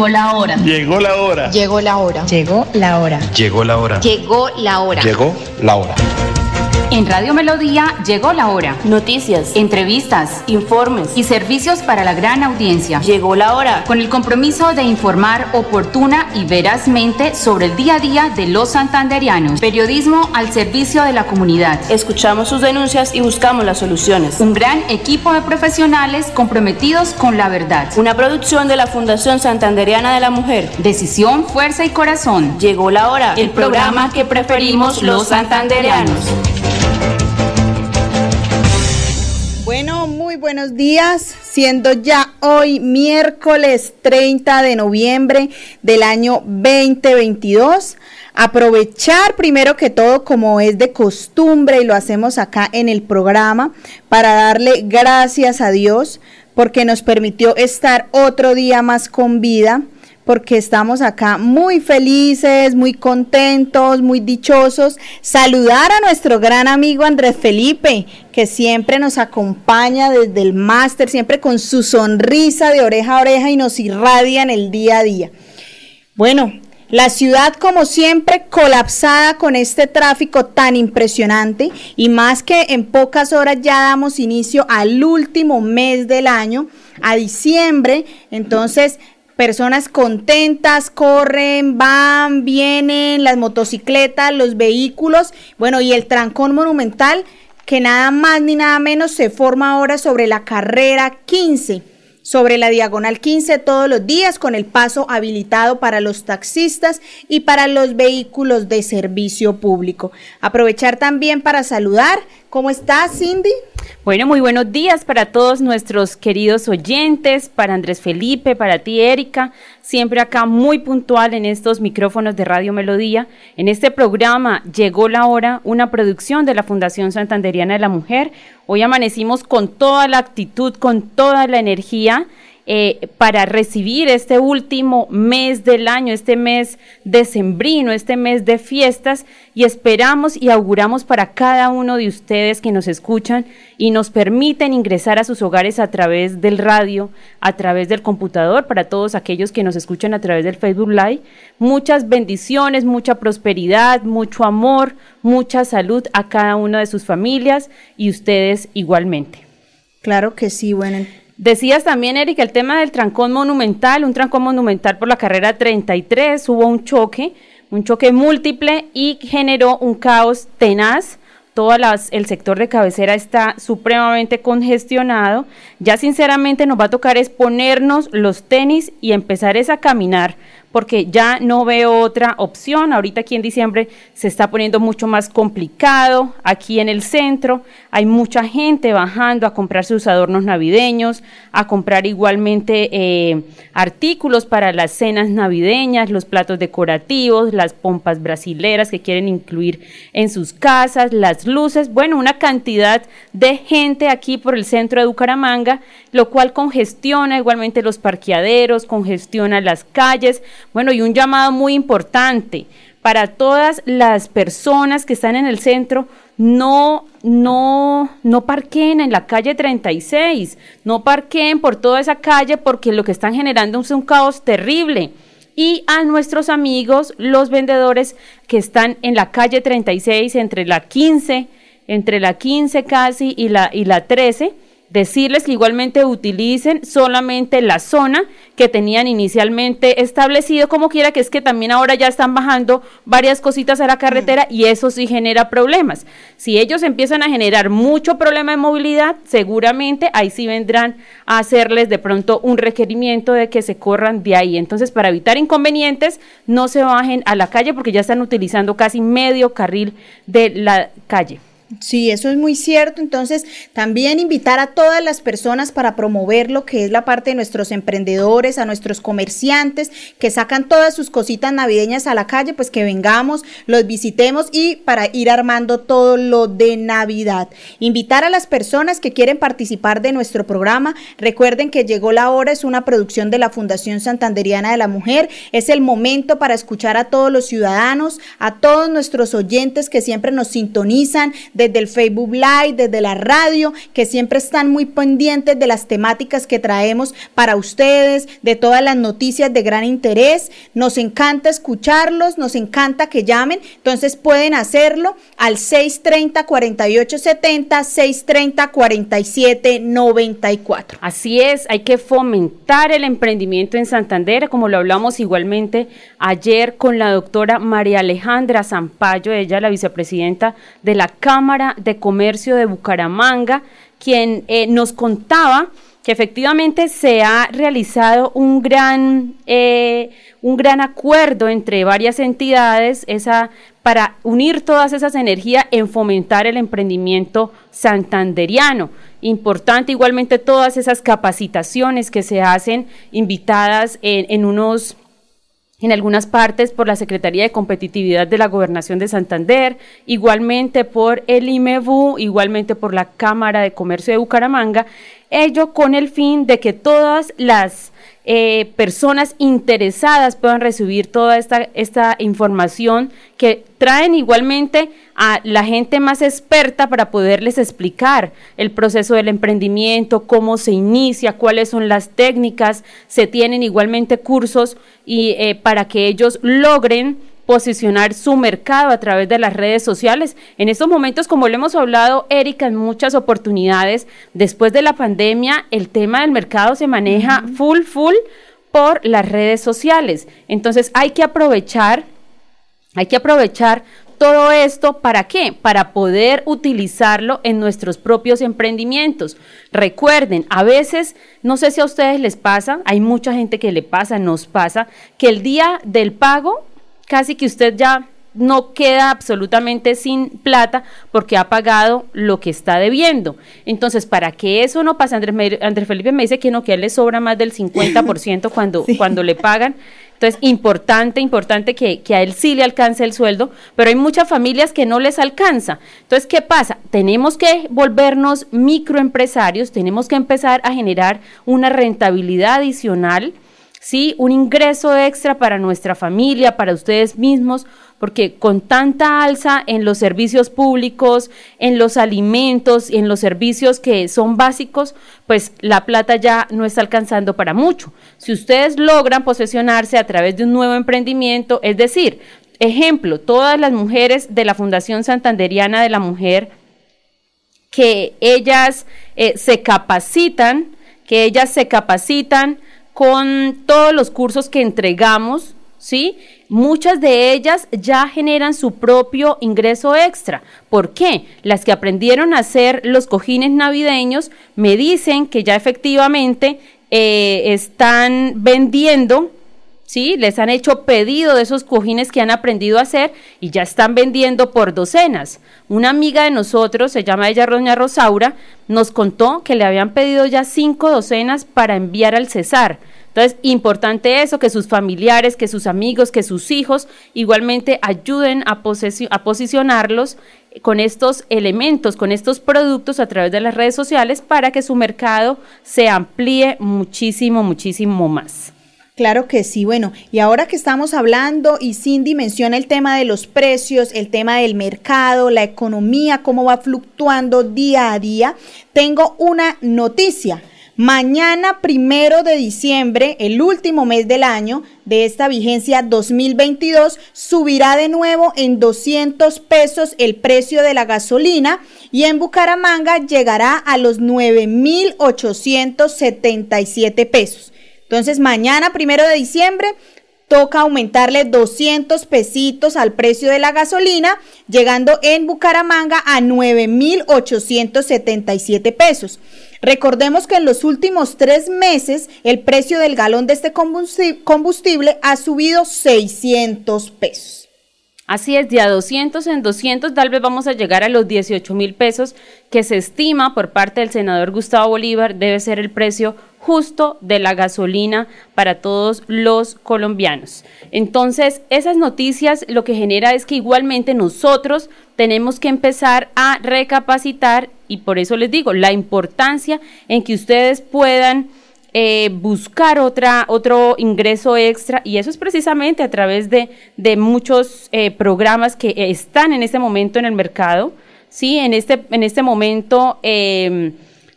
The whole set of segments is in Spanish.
Llegó la hora. Llegó la hora. Llegó la hora. Llegó la hora. Llegó la hora. Llegó la hora. Llegó la hora. En Radio Melodía llegó la hora. Noticias, entrevistas, informes y servicios para la gran audiencia. Llegó la hora. Con el compromiso de informar oportuna y verazmente sobre el día a día de los santanderianos. Periodismo al servicio de la comunidad. Escuchamos sus denuncias y buscamos las soluciones. Un gran equipo de profesionales comprometidos con la verdad. Una producción de la Fundación Santanderiana de la Mujer. Decisión, fuerza y corazón. Llegó la hora. El, programa que preferimos los santanderianos. Muy buenos días, siendo ya hoy miércoles 30 de noviembre del año 2022. Aprovechar primero que todo, como es de costumbre y lo hacemos acá en el programa, para darle gracias a Dios porque nos permitió estar otro día más con vida porque estamos acá muy felices, muy contentos, muy dichosos. Saludar a nuestro gran amigo Andrés Felipe, que siempre nos acompaña desde el máster, siempre con su sonrisa de oreja a oreja y nos irradia en el día a día. Bueno, la ciudad, como siempre, colapsada con este tráfico tan impresionante y más que en pocas horas ya damos inicio al último mes del año, a diciembre. Entonces, personas contentas, corren, van, vienen, las motocicletas, los vehículos, bueno, y el trancón monumental que nada más ni nada menos se forma ahora sobre la carrera 15 sobre la diagonal 15 todos los días con el paso habilitado para los taxistas y para los vehículos de servicio público. Aprovechar también para saludar. ¿Cómo estás, Cindy? Bueno, muy buenos días para todos nuestros queridos oyentes, para Andrés Felipe, para ti, Erika, siempre acá muy puntual en estos micrófonos de Radio Melodía. En este programa llegó la hora, una producción de la Fundación Santanderiana de la Mujer. Hoy amanecimos con toda la actitud, con toda la energía eh, para recibir este último mes del año, este mes decembrino, este mes de fiestas y esperamos y auguramos para cada uno de ustedes que nos escuchan y nos permiten ingresar a sus hogares a través del radio, a través del computador, para todos aquellos que nos escuchan a través del Facebook Live. Muchas bendiciones, mucha prosperidad, mucho amor, mucha salud a cada una de sus familias y ustedes igualmente. Claro que sí, bueno. Decías también, Erika, el tema del trancón monumental, un trancón monumental por la carrera 33, hubo un choque, un choque múltiple y generó un caos tenaz. Todo el sector de cabecera está supremamente congestionado. Ya sinceramente nos va a tocar es ponernos los tenis y empezar es a caminar porque ya no veo otra opción. Ahorita aquí en diciembre se está poniendo mucho más complicado. Aquí en el centro hay mucha gente bajando a comprar sus adornos navideños, a comprar igualmente eh, artículos para las cenas navideñas, los platos decorativos, las pompas brasileras que quieren incluir en sus casas, las luces. Bueno, una cantidad de gente aquí por el centro de Bucaramanga, lo cual congestiona igualmente los parqueaderos, congestiona las calles bueno, y un llamado muy importante para todas las personas que están en el centro, no, no, no parqueen en la calle 36, no parqueen por toda esa calle porque lo que están generando es un caos terrible. Y a nuestros amigos, los vendedores que están en la calle 36, entre la 15, entre la 15 casi y la, y la 13, decirles que igualmente utilicen solamente la zona que tenían inicialmente establecido, como quiera que es que también ahora ya están bajando varias cositas a la carretera y eso sí genera problemas. Si ellos empiezan a generar mucho problema de movilidad, seguramente ahí sí vendrán a hacerles de pronto un requerimiento de que se corran de ahí. Entonces, para evitar inconvenientes, no se bajen a la calle porque ya están utilizando casi medio carril de la calle. Sí, eso es muy cierto. Entonces, también invitar a todas las personas para promover lo que es la parte de nuestros emprendedores, a nuestros comerciantes que sacan todas sus cositas navideñas a la calle, pues que vengamos, los visitemos y para ir armando todo lo de Navidad. Invitar a las personas que quieren participar de nuestro programa. Recuerden que llegó la hora, es una producción de la Fundación Santanderiana de la Mujer. Es el momento para escuchar a todos los ciudadanos, a todos nuestros oyentes que siempre nos sintonizan desde el Facebook Live, desde la radio, que siempre están muy pendientes de las temáticas que traemos para ustedes, de todas las noticias de gran interés. Nos encanta escucharlos, nos encanta que llamen, entonces pueden hacerlo al 630 4870 630 4794. Así es, hay que fomentar el emprendimiento en Santander, como lo hablamos igualmente ayer con la doctora María Alejandra Zampayo, ella la vicepresidenta de la Cámara de Comercio de Bucaramanga, quien eh, nos contaba que efectivamente se ha realizado un gran, eh, un gran acuerdo entre varias entidades para unir todas esas energías en fomentar el emprendimiento santanderiano. Importante igualmente todas esas capacitaciones que se hacen invitadas en unos en algunas partes por la Secretaría de Competitividad de la Gobernación de Santander, igualmente por el IMEBU, igualmente por la Cámara de Comercio de Bucaramanga, ello con el fin de que todas las eh, personas interesadas puedan recibir toda esta, esta información que traen igualmente a la gente más experta para poderles explicar el proceso del emprendimiento, cómo se inicia, cuáles son las técnicas, se tienen igualmente cursos y eh, para que ellos logren posicionar su mercado a través de las redes sociales. En estos momentos, como lo hemos hablado, Erika, en muchas oportunidades, después de la pandemia, el tema del mercado se maneja full, full por las redes sociales. Entonces hay que aprovechar, hay que aprovechar todo esto, ¿para qué? Para poder utilizarlo en nuestros propios emprendimientos. Recuerden, a veces, no sé si a ustedes les pasa, hay mucha gente que le pasa, nos pasa, que el día del pago casi que usted ya no queda absolutamente sin plata porque ha pagado lo que está debiendo. Entonces, para que eso no pase, Andrés, Andrés Felipe me dice que no, que a él le sobra más del 50% cuando, cuando le pagan. Entonces, importante, importante que, que, a él sí le alcance el sueldo, pero hay muchas familias que no les alcanza. Entonces, ¿qué pasa? Tenemos que volvernos microempresarios, tenemos que empezar a generar una rentabilidad adicional ¿sí? Un ingreso extra para nuestra familia, para ustedes mismos, porque con tanta alza en los servicios públicos, en los alimentos y en los servicios que son básicos, pues la plata ya no está alcanzando para mucho. Si ustedes logran posesionarse a través de un nuevo emprendimiento, es decir, ejemplo, todas las mujeres de la Fundación Santanderiana de la Mujer, que ellas eh, se capacitan, que ellas se capacitan, con todos los cursos que entregamos, ¿sí? Muchas de ellas ya generan su propio ingreso extra. ¿Por qué? Las que aprendieron a hacer los cojines navideños me dicen que ya efectivamente eh, están vendiendo ¿sí? Les han hecho pedido de esos cojines que han aprendido a hacer y ya están vendiendo por docenas. Una amiga de nosotros, se llama ella Roña Rosaura, nos contó que le habían pedido ya cinco docenas para enviar al Cesar. Entonces, importante eso, que sus familiares, que sus amigos, que sus hijos igualmente ayuden a, a posicionarlos con estos elementos, con estos productos a través de las redes sociales para que su mercado se amplíe muchísimo, muchísimo más. Claro que sí, bueno, y ahora que estamos hablando y Cindy menciona el tema de los precios, el tema del mercado, la economía, cómo va fluctuando día a día, tengo una noticia. Mañana, primero de diciembre, el último mes del año de esta vigencia 2022, subirá de nuevo en 200 pesos el precio de la gasolina y en Bucaramanga llegará a los 9,877 pesos. Entonces, mañana, primero de diciembre, toca aumentarle 200 pesitos al precio de la gasolina, llegando en Bucaramanga a 9,877 pesos. Recordemos que en los últimos tres meses el precio del galón de este combustible ha subido 600 pesos. Así es, de a 200 en 200 tal vez vamos a llegar a los 18 mil pesos que se estima por parte del senador Gustavo Bolívar debe ser el precio justo de la gasolina para todos los colombianos. Entonces, esas noticias lo que genera es que igualmente nosotros tenemos que empezar a recapacitar y por eso les digo la importancia en que ustedes puedan eh, buscar otra, otro ingreso extra y eso es precisamente a través de, de muchos eh, programas que están en este momento en el mercado ¿sí? En este, en este momento em,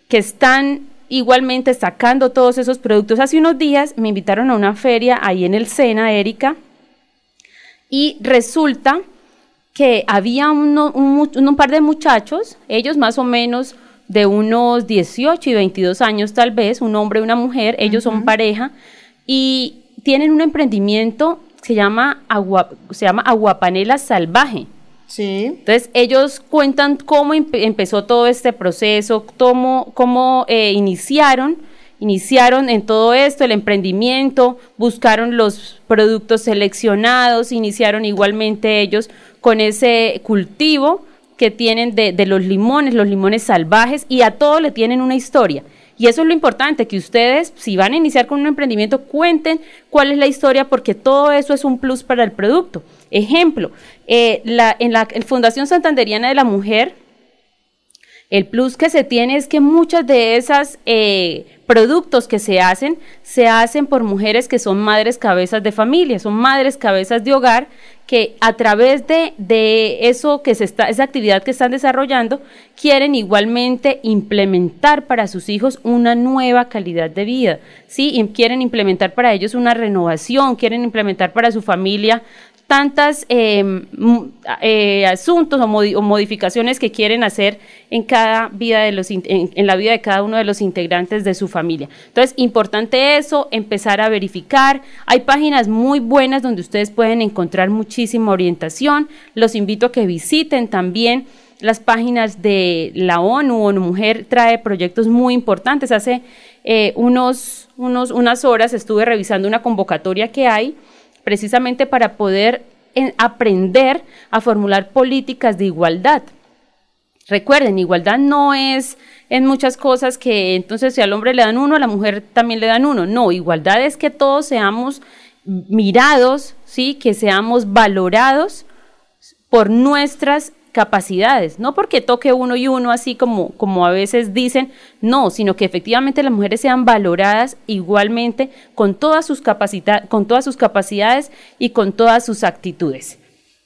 que están igualmente sacando todos esos productos. Hace unos días me invitaron a una feria ahí en el Sena, Erika, y resulta que había un, par de muchachos, ellos más o menos de unos 18 y 22 años tal vez, un hombre y una mujer, ellos son pareja, y tienen un emprendimiento que se llama, Agua, se llama Aguapanela Salvaje. Sí. Entonces, ellos cuentan cómo empezó todo este proceso, cómo, cómo eh, iniciaron, iniciaron en todo esto el emprendimiento, buscaron los productos seleccionados, iniciaron igualmente ellos con ese cultivo que tienen de, de, los limones, los limones salvajes, y a todo le tienen una historia. Y eso es lo importante, que ustedes, si van a iniciar con un emprendimiento, cuenten cuál es la historia, porque todo eso es un plus para el producto. Ejemplo, eh, la, en la Fundación Santanderiana de la Mujer, el plus que se tiene es que muchos de esos eh, productos que se hacen, se hacen por mujeres que son madres cabezas de familia, son madres cabezas de hogar, que a través de, de eso que se está, esa actividad que están desarrollando, quieren igualmente implementar para sus hijos una nueva calidad de vida, ¿sí? Y quieren implementar para ellos una renovación, quieren implementar para su familia tantas em, eh, asuntos o, modificaciones que quieren hacer en cada vida de los en, la vida de cada uno de los integrantes de su familia. Entonces, importante eso, empezar a verificar. Hay páginas muy buenas donde ustedes pueden encontrar muchísima orientación. Los invito a que visiten también las páginas de la ONU. ONU Mujer trae proyectos muy importantes. Hace eh, unos, unos, unas horas estuve revisando una convocatoria que hay precisamente para poder aprender a formular políticas de igualdad. Recuerden, igualdad no es en muchas cosas que entonces si al hombre le dan uno, a la mujer también le dan uno. No, igualdad es que todos seamos mirados, ¿sí? que seamos valorados por nuestras capacidades, no porque toque uno y uno así como, como a veces dicen, no, sino que efectivamente las mujeres sean valoradas igualmente con todas sus, con todas sus capacidades y con todas sus actitudes.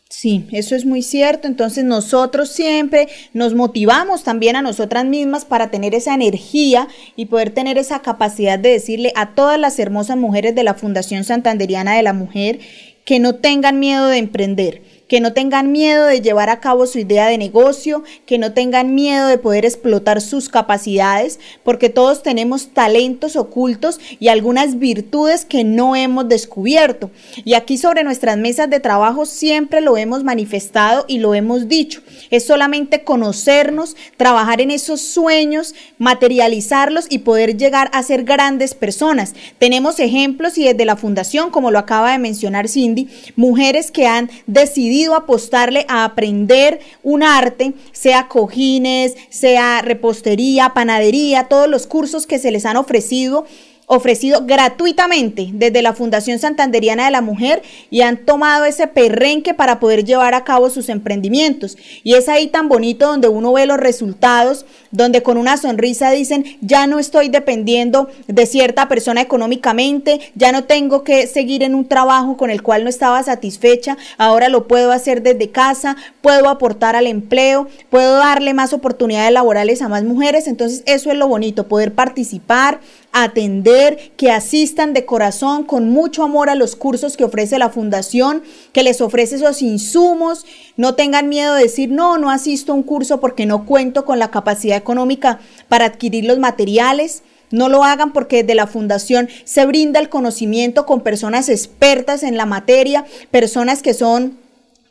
Sí, eso es muy cierto. Entonces nosotros siempre nos motivamos también a nosotras mismas para tener esa energía y poder tener esa capacidad de decirle a todas las hermosas mujeres de la Fundación Santanderiana de la Mujer que no tengan miedo de emprender que no tengan miedo de llevar a cabo su idea de negocio, que no tengan miedo de poder explotar sus capacidades, porque todos tenemos talentos ocultos y algunas virtudes que no hemos descubierto. Y aquí sobre nuestras mesas de trabajo siempre lo hemos manifestado y lo hemos dicho. Es solamente conocernos, trabajar en esos sueños, materializarlos y poder llegar a ser grandes personas. Tenemos ejemplos y desde la fundación, como lo acaba de mencionar Cindy, mujeres que han decidido apostarle a aprender un arte, sea cojines, sea repostería, panadería, todos los cursos que se les han ofrecido ofrecido gratuitamente desde la Fundación Santanderiana de la Mujer y han tomado ese perrenque para poder llevar a cabo sus emprendimientos. Y es ahí tan bonito donde uno ve los resultados, donde con una sonrisa dicen, ya no estoy dependiendo de cierta persona económicamente, ya no tengo que seguir en un trabajo con el cual no estaba satisfecha, ahora lo puedo hacer desde casa, puedo aportar al empleo, puedo darle más oportunidades laborales a más mujeres. Entonces eso es lo bonito, poder participar, atender, que asistan de corazón con mucho amor a los cursos que ofrece la fundación, que les ofrece esos insumos, no tengan miedo de decir, no, no asisto a un curso porque no cuento con la capacidad económica para adquirir los materiales. No lo hagan porque desde la fundación se brinda el conocimiento con personas expertas en la materia, personas que son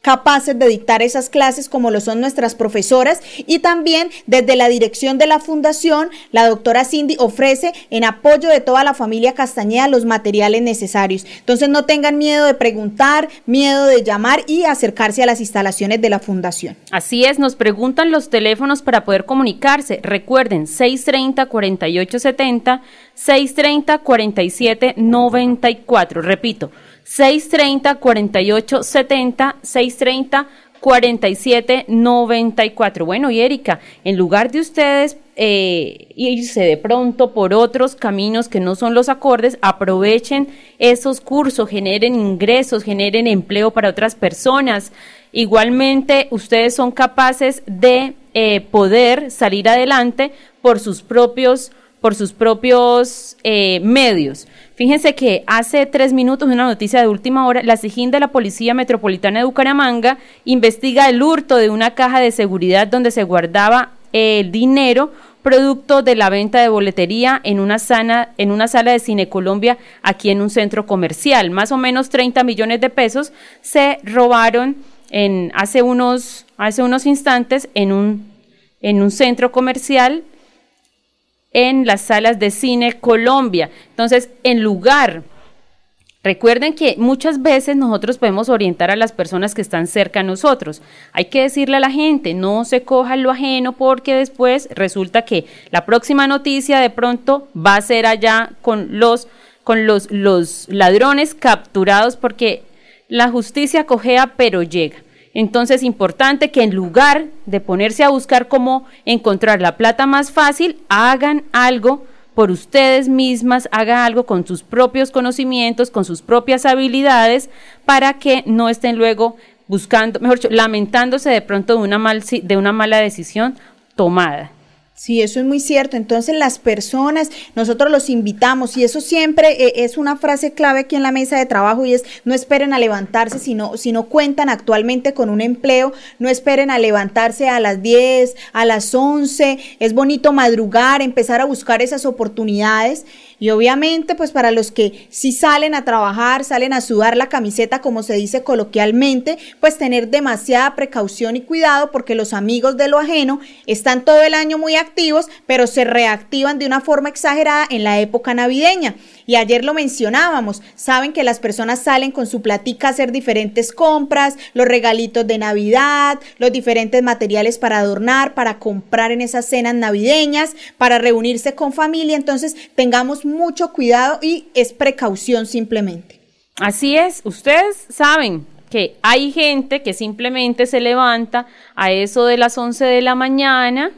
capaces de dictar esas clases como lo son nuestras profesoras y también desde la dirección de la fundación, la doctora Cindy ofrece en apoyo de toda la familia Castañeda los materiales necesarios. Entonces no tengan miedo de preguntar, miedo de llamar y acercarse a las instalaciones de la fundación. Así es, nos preguntan los teléfonos para poder comunicarse. Recuerden 630 4870 630 4794. Repito, 630 48 70 630 47 94. Bueno, y Erika, en lugar de ustedes eh, irse de pronto por otros caminos que no son los acordes, aprovechen esos cursos, generen ingresos, generen empleo para otras personas. Igualmente, ustedes son capaces de eh, poder salir adelante por sus propios, por sus propios eh, medios. Fíjense que hace tres minutos, una noticia de última hora, la SIGIN de la Policía Metropolitana de Bucaramanga investiga el hurto de una caja de seguridad donde se guardaba el dinero producto de la venta de boletería en una, sana, en una sala de Cine Colombia aquí en un centro comercial. Más o menos 30 millones de pesos se robaron en, hace, unos, hace unos instantes en un, en un centro comercial en las salas de cine Colombia. Entonces, en lugar, recuerden que muchas veces nosotros podemos orientar a las personas que están cerca a nosotros. Hay que decirle a la gente, no se coja lo ajeno porque después resulta que la próxima noticia de pronto va a ser allá con los con los, los ladrones capturados porque la justicia cojea pero llega. Entonces, importante que en lugar de ponerse a buscar cómo encontrar la plata más fácil, hagan algo por ustedes mismas, hagan algo con sus propios conocimientos, con sus propias habilidades, para que no estén luego buscando, mejor lamentándose de pronto de una, mal, de una mala decisión tomada. Sí, eso es muy cierto. Entonces las personas, nosotros los invitamos y eso siempre eh, es una frase clave aquí en la mesa de trabajo y es no esperen a levantarse si no, si no cuentan actualmente con un empleo, no esperen a levantarse a las 10, a las 11. Es bonito madrugar, empezar a buscar esas oportunidades y obviamente, pues para los que sí salen a trabajar, salen a sudar la camiseta, como se dice coloquialmente, pues tener demasiada precaución y cuidado porque los amigos de lo ajeno están todo el año muy activos, pero se reactivan de una forma exagerada en la época navideña. Y ayer lo mencionábamos, saben que las personas salen con su platica a hacer diferentes compras, los regalitos de Navidad, los diferentes materiales para adornar, para comprar en esas cenas navideñas, para reunirse con familia. Entonces, tengamos mucho cuidado y es precaución simplemente. Así es, ustedes saben que hay gente que simplemente se levanta a eso de las 11 de la mañana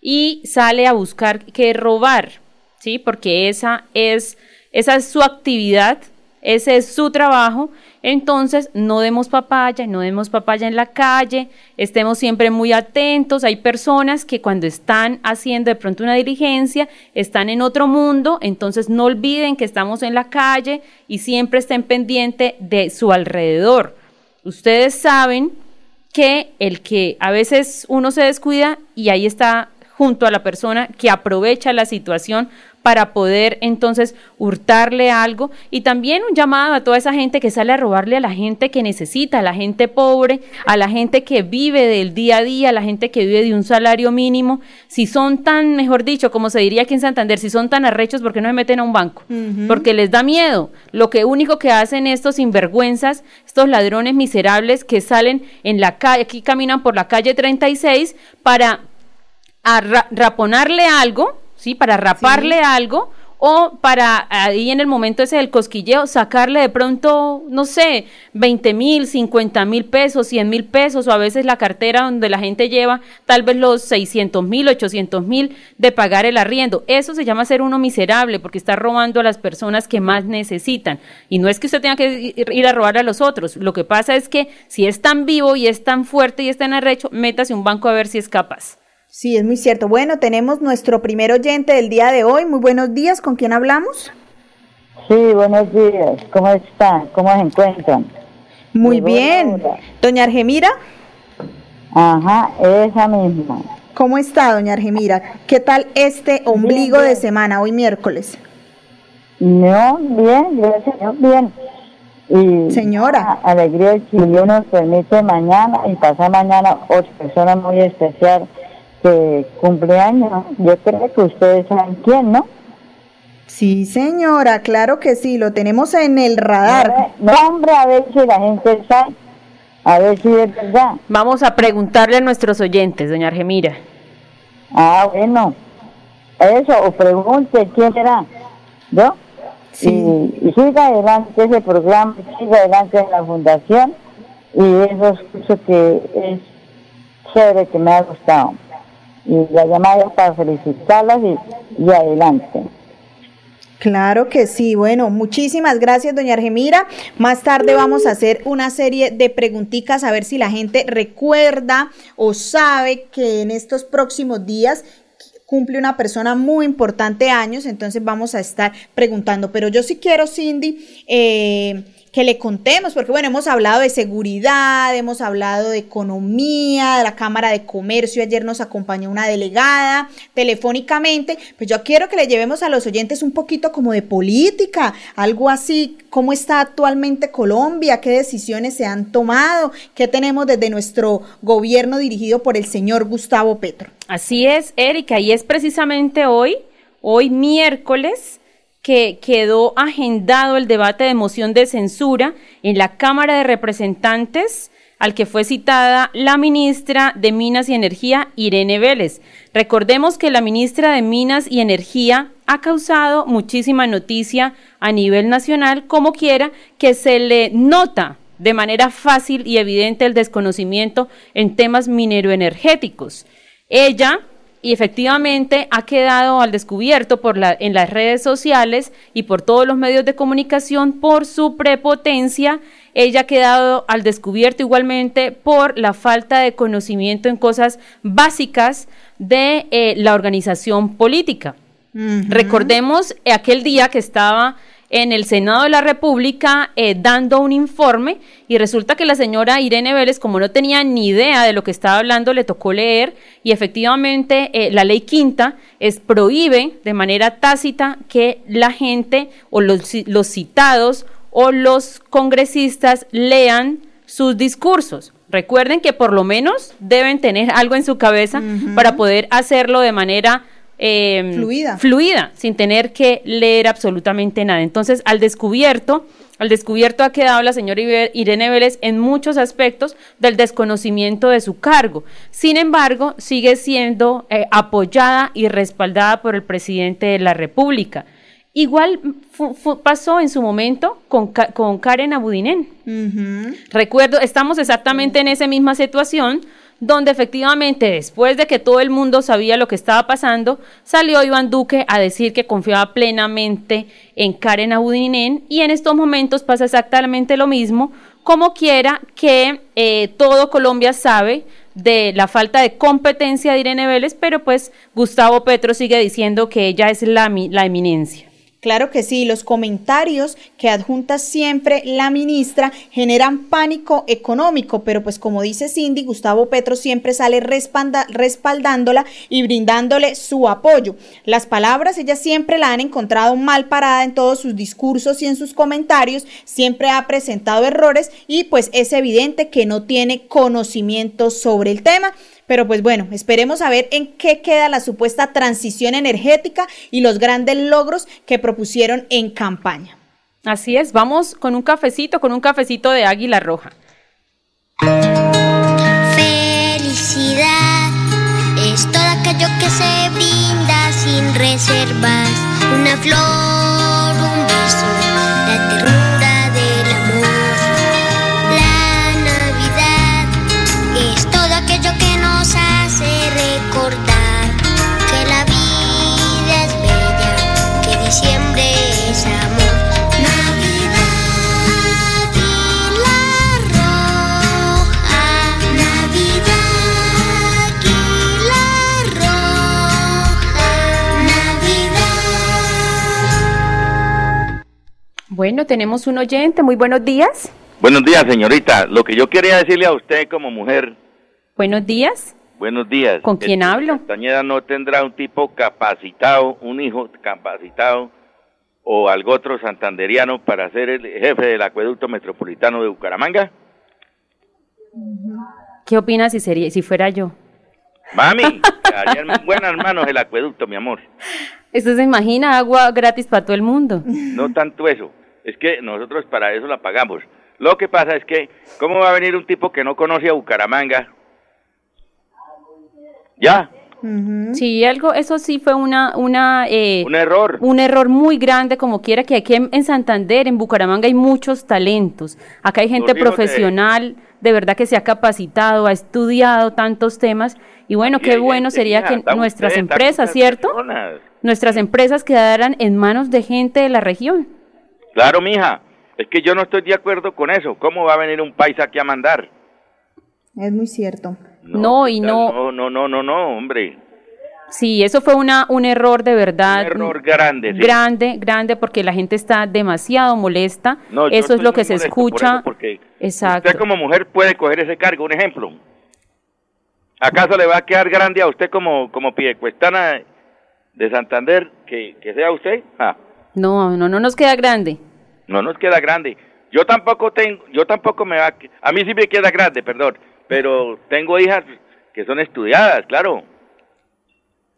y sale a buscar qué robar, ¿sí? Porque esa es, esa es su actividad, ese es su trabajo entonces, no demos papaya, no demos papaya en la calle, estemos siempre muy atentos. Hay personas que cuando están haciendo de pronto una diligencia, están en otro mundo, entonces no olviden que estamos en la calle y siempre estén pendientes de su alrededor. Ustedes saben que el que a veces uno se descuida y ahí está junto a la persona que aprovecha la situación para poder entonces hurtarle algo y también un llamado a toda esa gente que sale a robarle a la gente que necesita, a la gente pobre, a la gente que vive del día a día, a la gente que vive de un salario mínimo, si son tan, mejor dicho, como se diría aquí en Santander, si son tan arrechos, ¿por qué no se meten a un banco? Porque les da miedo. Lo que único que hacen estos sinvergüenzas, estos ladrones miserables que salen en la calle, aquí caminan por la calle 36 para raponarle algo, ¿sí? Para raparle algo o para ahí en el momento ese del cosquilleo sacarle de pronto, no sé, 20 mil, 50 mil pesos, 100 mil pesos o a veces la cartera donde la gente lleva tal vez los 600 mil, 800 mil de pagar el arriendo. Eso se llama ser uno miserable porque está robando a las personas que más necesitan. Y no es que usted tenga que ir a robar a los otros. Lo que pasa es que si es tan vivo y es tan fuerte y es tan arrecho, métase un banco a ver si es capaz. Sí, es muy cierto. Bueno, tenemos nuestro primer oyente del día de hoy. Muy buenos días. ¿Con quién hablamos? Sí, buenos días. ¿Cómo están? ¿Cómo se encuentran? Muy bien. Doña Argemira. Ajá, esa misma. ¿Cómo está, doña Argemira? ¿Qué tal este ombligo de semana, hoy miércoles? No, bien, gracias a bien. Y Señora. Alegría si Dios nos permite mañana y pasar mañana otra persona muy especial que cumpleaños. Yo creo que ustedes saben quién, ¿no? Sí, señora, claro que sí, lo tenemos en el radar. No, hombre, a ver si la gente sabe, a ver si es verdad. Vamos a preguntarle a nuestros oyentes, doña Argemira. Ah, bueno, eso, o pregunte quién será, ¿yo? Sí. Y, siga adelante ese programa, siga adelante en la fundación, y eso es que es chévere, que me ha gustado y la llamada para felicitarlas y, adelante. Claro que sí. Bueno, muchísimas gracias, doña Argemira. Más tarde vamos a hacer una serie de preguntitas a ver si la gente recuerda o sabe que en estos próximos días cumple una persona muy importante años, entonces vamos a estar preguntando. Pero yo sí quiero, Cindy, eh, que le contemos, porque bueno, hemos hablado de seguridad, hemos hablado de economía, de la Cámara de Comercio, ayer nos acompañó una delegada telefónicamente, pues yo quiero que le llevemos a los oyentes un poquito como de política, algo así, cómo está actualmente Colombia, qué decisiones se han tomado, qué tenemos desde nuestro gobierno dirigido por el señor Gustavo Petro. Así es, Erika, y es precisamente hoy, hoy miércoles, que quedó agendado el debate de moción de censura en la Cámara de Representantes al que fue citada la ministra de Minas y Energía, Irene Vélez. Recordemos que la ministra de Minas y Energía ha causado muchísima noticia a nivel nacional, como quiera que se le nota de manera fácil y evidente el desconocimiento en temas mineroenergéticos. Ella y efectivamente ha quedado al descubierto por la, en las redes sociales y por todos los medios de comunicación por su prepotencia. Ella ha quedado al descubierto igualmente por la falta de conocimiento en cosas básicas de eh, la organización política. Recordemos aquel día que estaba en el Senado de la República eh, dando un informe y resulta que la señora Irene Vélez, como no tenía ni idea de lo que estaba hablando, le tocó leer y efectivamente eh, la ley quinta es prohíbe de manera tácita que la gente o los, los citados o los congresistas lean sus discursos. Recuerden que por lo menos deben tener algo en su cabeza para poder hacerlo de manera Em, fluida. fluida, sin tener que leer absolutamente nada. Entonces, al descubierto, al descubierto ha quedado la señora Irene Vélez en muchos aspectos del desconocimiento de su cargo. Sin embargo, sigue siendo eh, apoyada y respaldada por el presidente de la República. Igual pasó en su momento con, con Karen Abudinen. Recuerdo, estamos exactamente en esa misma situación donde efectivamente después de que todo el mundo sabía lo que estaba pasando, salió Iván Duque a decir que confiaba plenamente en Karen Abudinen y en estos momentos pasa exactamente lo mismo, como quiera que eh, todo Colombia sabe de la falta de competencia de Irene Vélez, pero pues Gustavo Petro sigue diciendo que ella es la, la eminencia. Claro que sí, los comentarios que adjunta siempre la ministra generan pánico económico, pero pues como dice Cindy, Gustavo Petro siempre sale respaldándola y brindándole su apoyo. Las palabras ella siempre la han encontrado mal parada en todos sus discursos y en sus comentarios, siempre ha presentado errores y pues es evidente que no tiene conocimiento sobre el tema. Pero pues bueno, esperemos a ver en qué queda la supuesta transición energética y los grandes logros que propusieron en campaña. Así es, vamos con un cafecito, con un cafecito de águila roja. Felicidad es todo aquello que se brinda sin reservas, una flor, un beso, la ternura Bueno, tenemos un oyente, muy buenos días. Buenos días, señorita. Lo que yo quería decirle a usted como mujer, Buenos días. buenos días. ¿Con quién que hablo? Castañeda no tendrá un tipo capacitado, un hijo capacitado o algo otro santanderiano para ser el jefe del acueducto metropolitano de Bucaramanga. ¿Qué opinas si sería si fuera yo? Mami, en buenas manos el acueducto, mi amor. Esto se imagina agua gratis para todo el mundo. No tanto eso, es que nosotros para eso la pagamos. Lo que pasa es que, ¿cómo va a venir un tipo que no conoce a Bucaramanga? Ya, Sí, algo, eso sí fue una, una, eh, un error. un error muy grande, como quiera que aquí en, en Santander, en Bucaramanga hay muchos talentos. Acá hay gente de- profesional, de... verdad que se ha capacitado, ha estudiado tantos temas. Y bueno, qué Y bueno gente, sería que nuestras usted, empresas, ¿cierto? personas. nuestras empresas quedaran en manos de gente de la región. Claro, mija. Es que yo no estoy de acuerdo con eso. ¿Cómo va a venir un país aquí a mandar? Es muy cierto. No, y no- No, no, no, no, no, hombre. Sí, eso fue una, un error de verdad. Un error grande, sí. Grande, grande, porque la gente está demasiado molesta. No, eso es lo que se molesto escucha. porque Exacto. Usted como mujer puede coger ese cargo, un ejemplo. ¿Acaso le va a quedar grande a usted como, como piedecuestana de Santander que, que sea usted? Ah, No, no, no nos queda grande. no nos queda grande. Yo tampoco tengo, yo tampoco me va a, mí sí me queda grande, perdón, pero tengo hijas que son estudiadas, claro.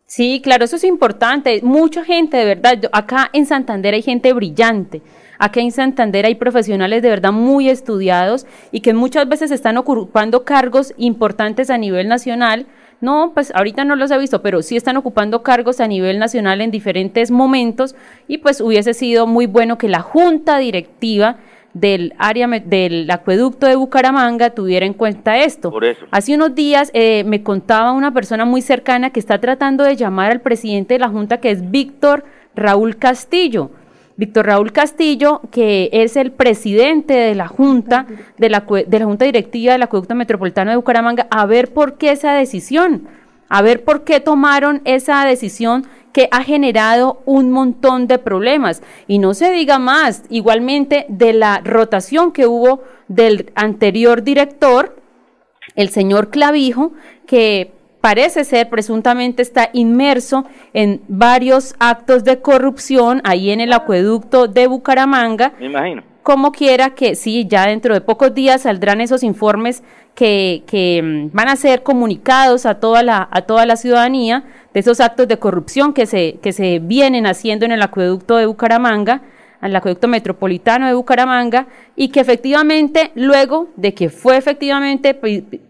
Sí, claro, eso es importante. Mucha gente, de verdad. yo- acá en Santander hay gente brillante. Acá en Santander hay profesionales de verdad muy estudiados y que muchas veces están ocupando cargos importantes a nivel nacional. No, pues ahorita no los he visto, pero sí están ocupando cargos a nivel nacional en diferentes momentos y pues hubiese sido muy bueno que la junta directiva del área del acueducto de Bucaramanga tuviera en cuenta esto. Por eso. Hace unos días eh, me contaba una persona muy cercana que está tratando de llamar al presidente de la Junta, que es Víctor Raúl Castillo. Víctor Raúl Castillo, que es el presidente de la Junta, de la, de la Junta Directiva del Acueducto Metropolitano de Bucaramanga, a ver por qué esa decisión, a ver por qué tomaron esa decisión que ha generado un montón de problemas. Y no se diga más, igualmente, de la rotación que hubo del anterior director, el señor Clavijo, que parece ser presuntamente está inmerso en varios actos de corrupción ahí en el acueducto de Bucaramanga. Me imagino. Como quiera que sí, ya dentro de pocos días saldrán esos informes que, que, mm, van a ser comunicados a toda la, a toda la ciudadanía de esos actos de corrupción que se, que se vienen haciendo en el acueducto de Bucaramanga, al acueducto metropolitano de Bucaramanga, y que efectivamente, luego de que fue efectivamente,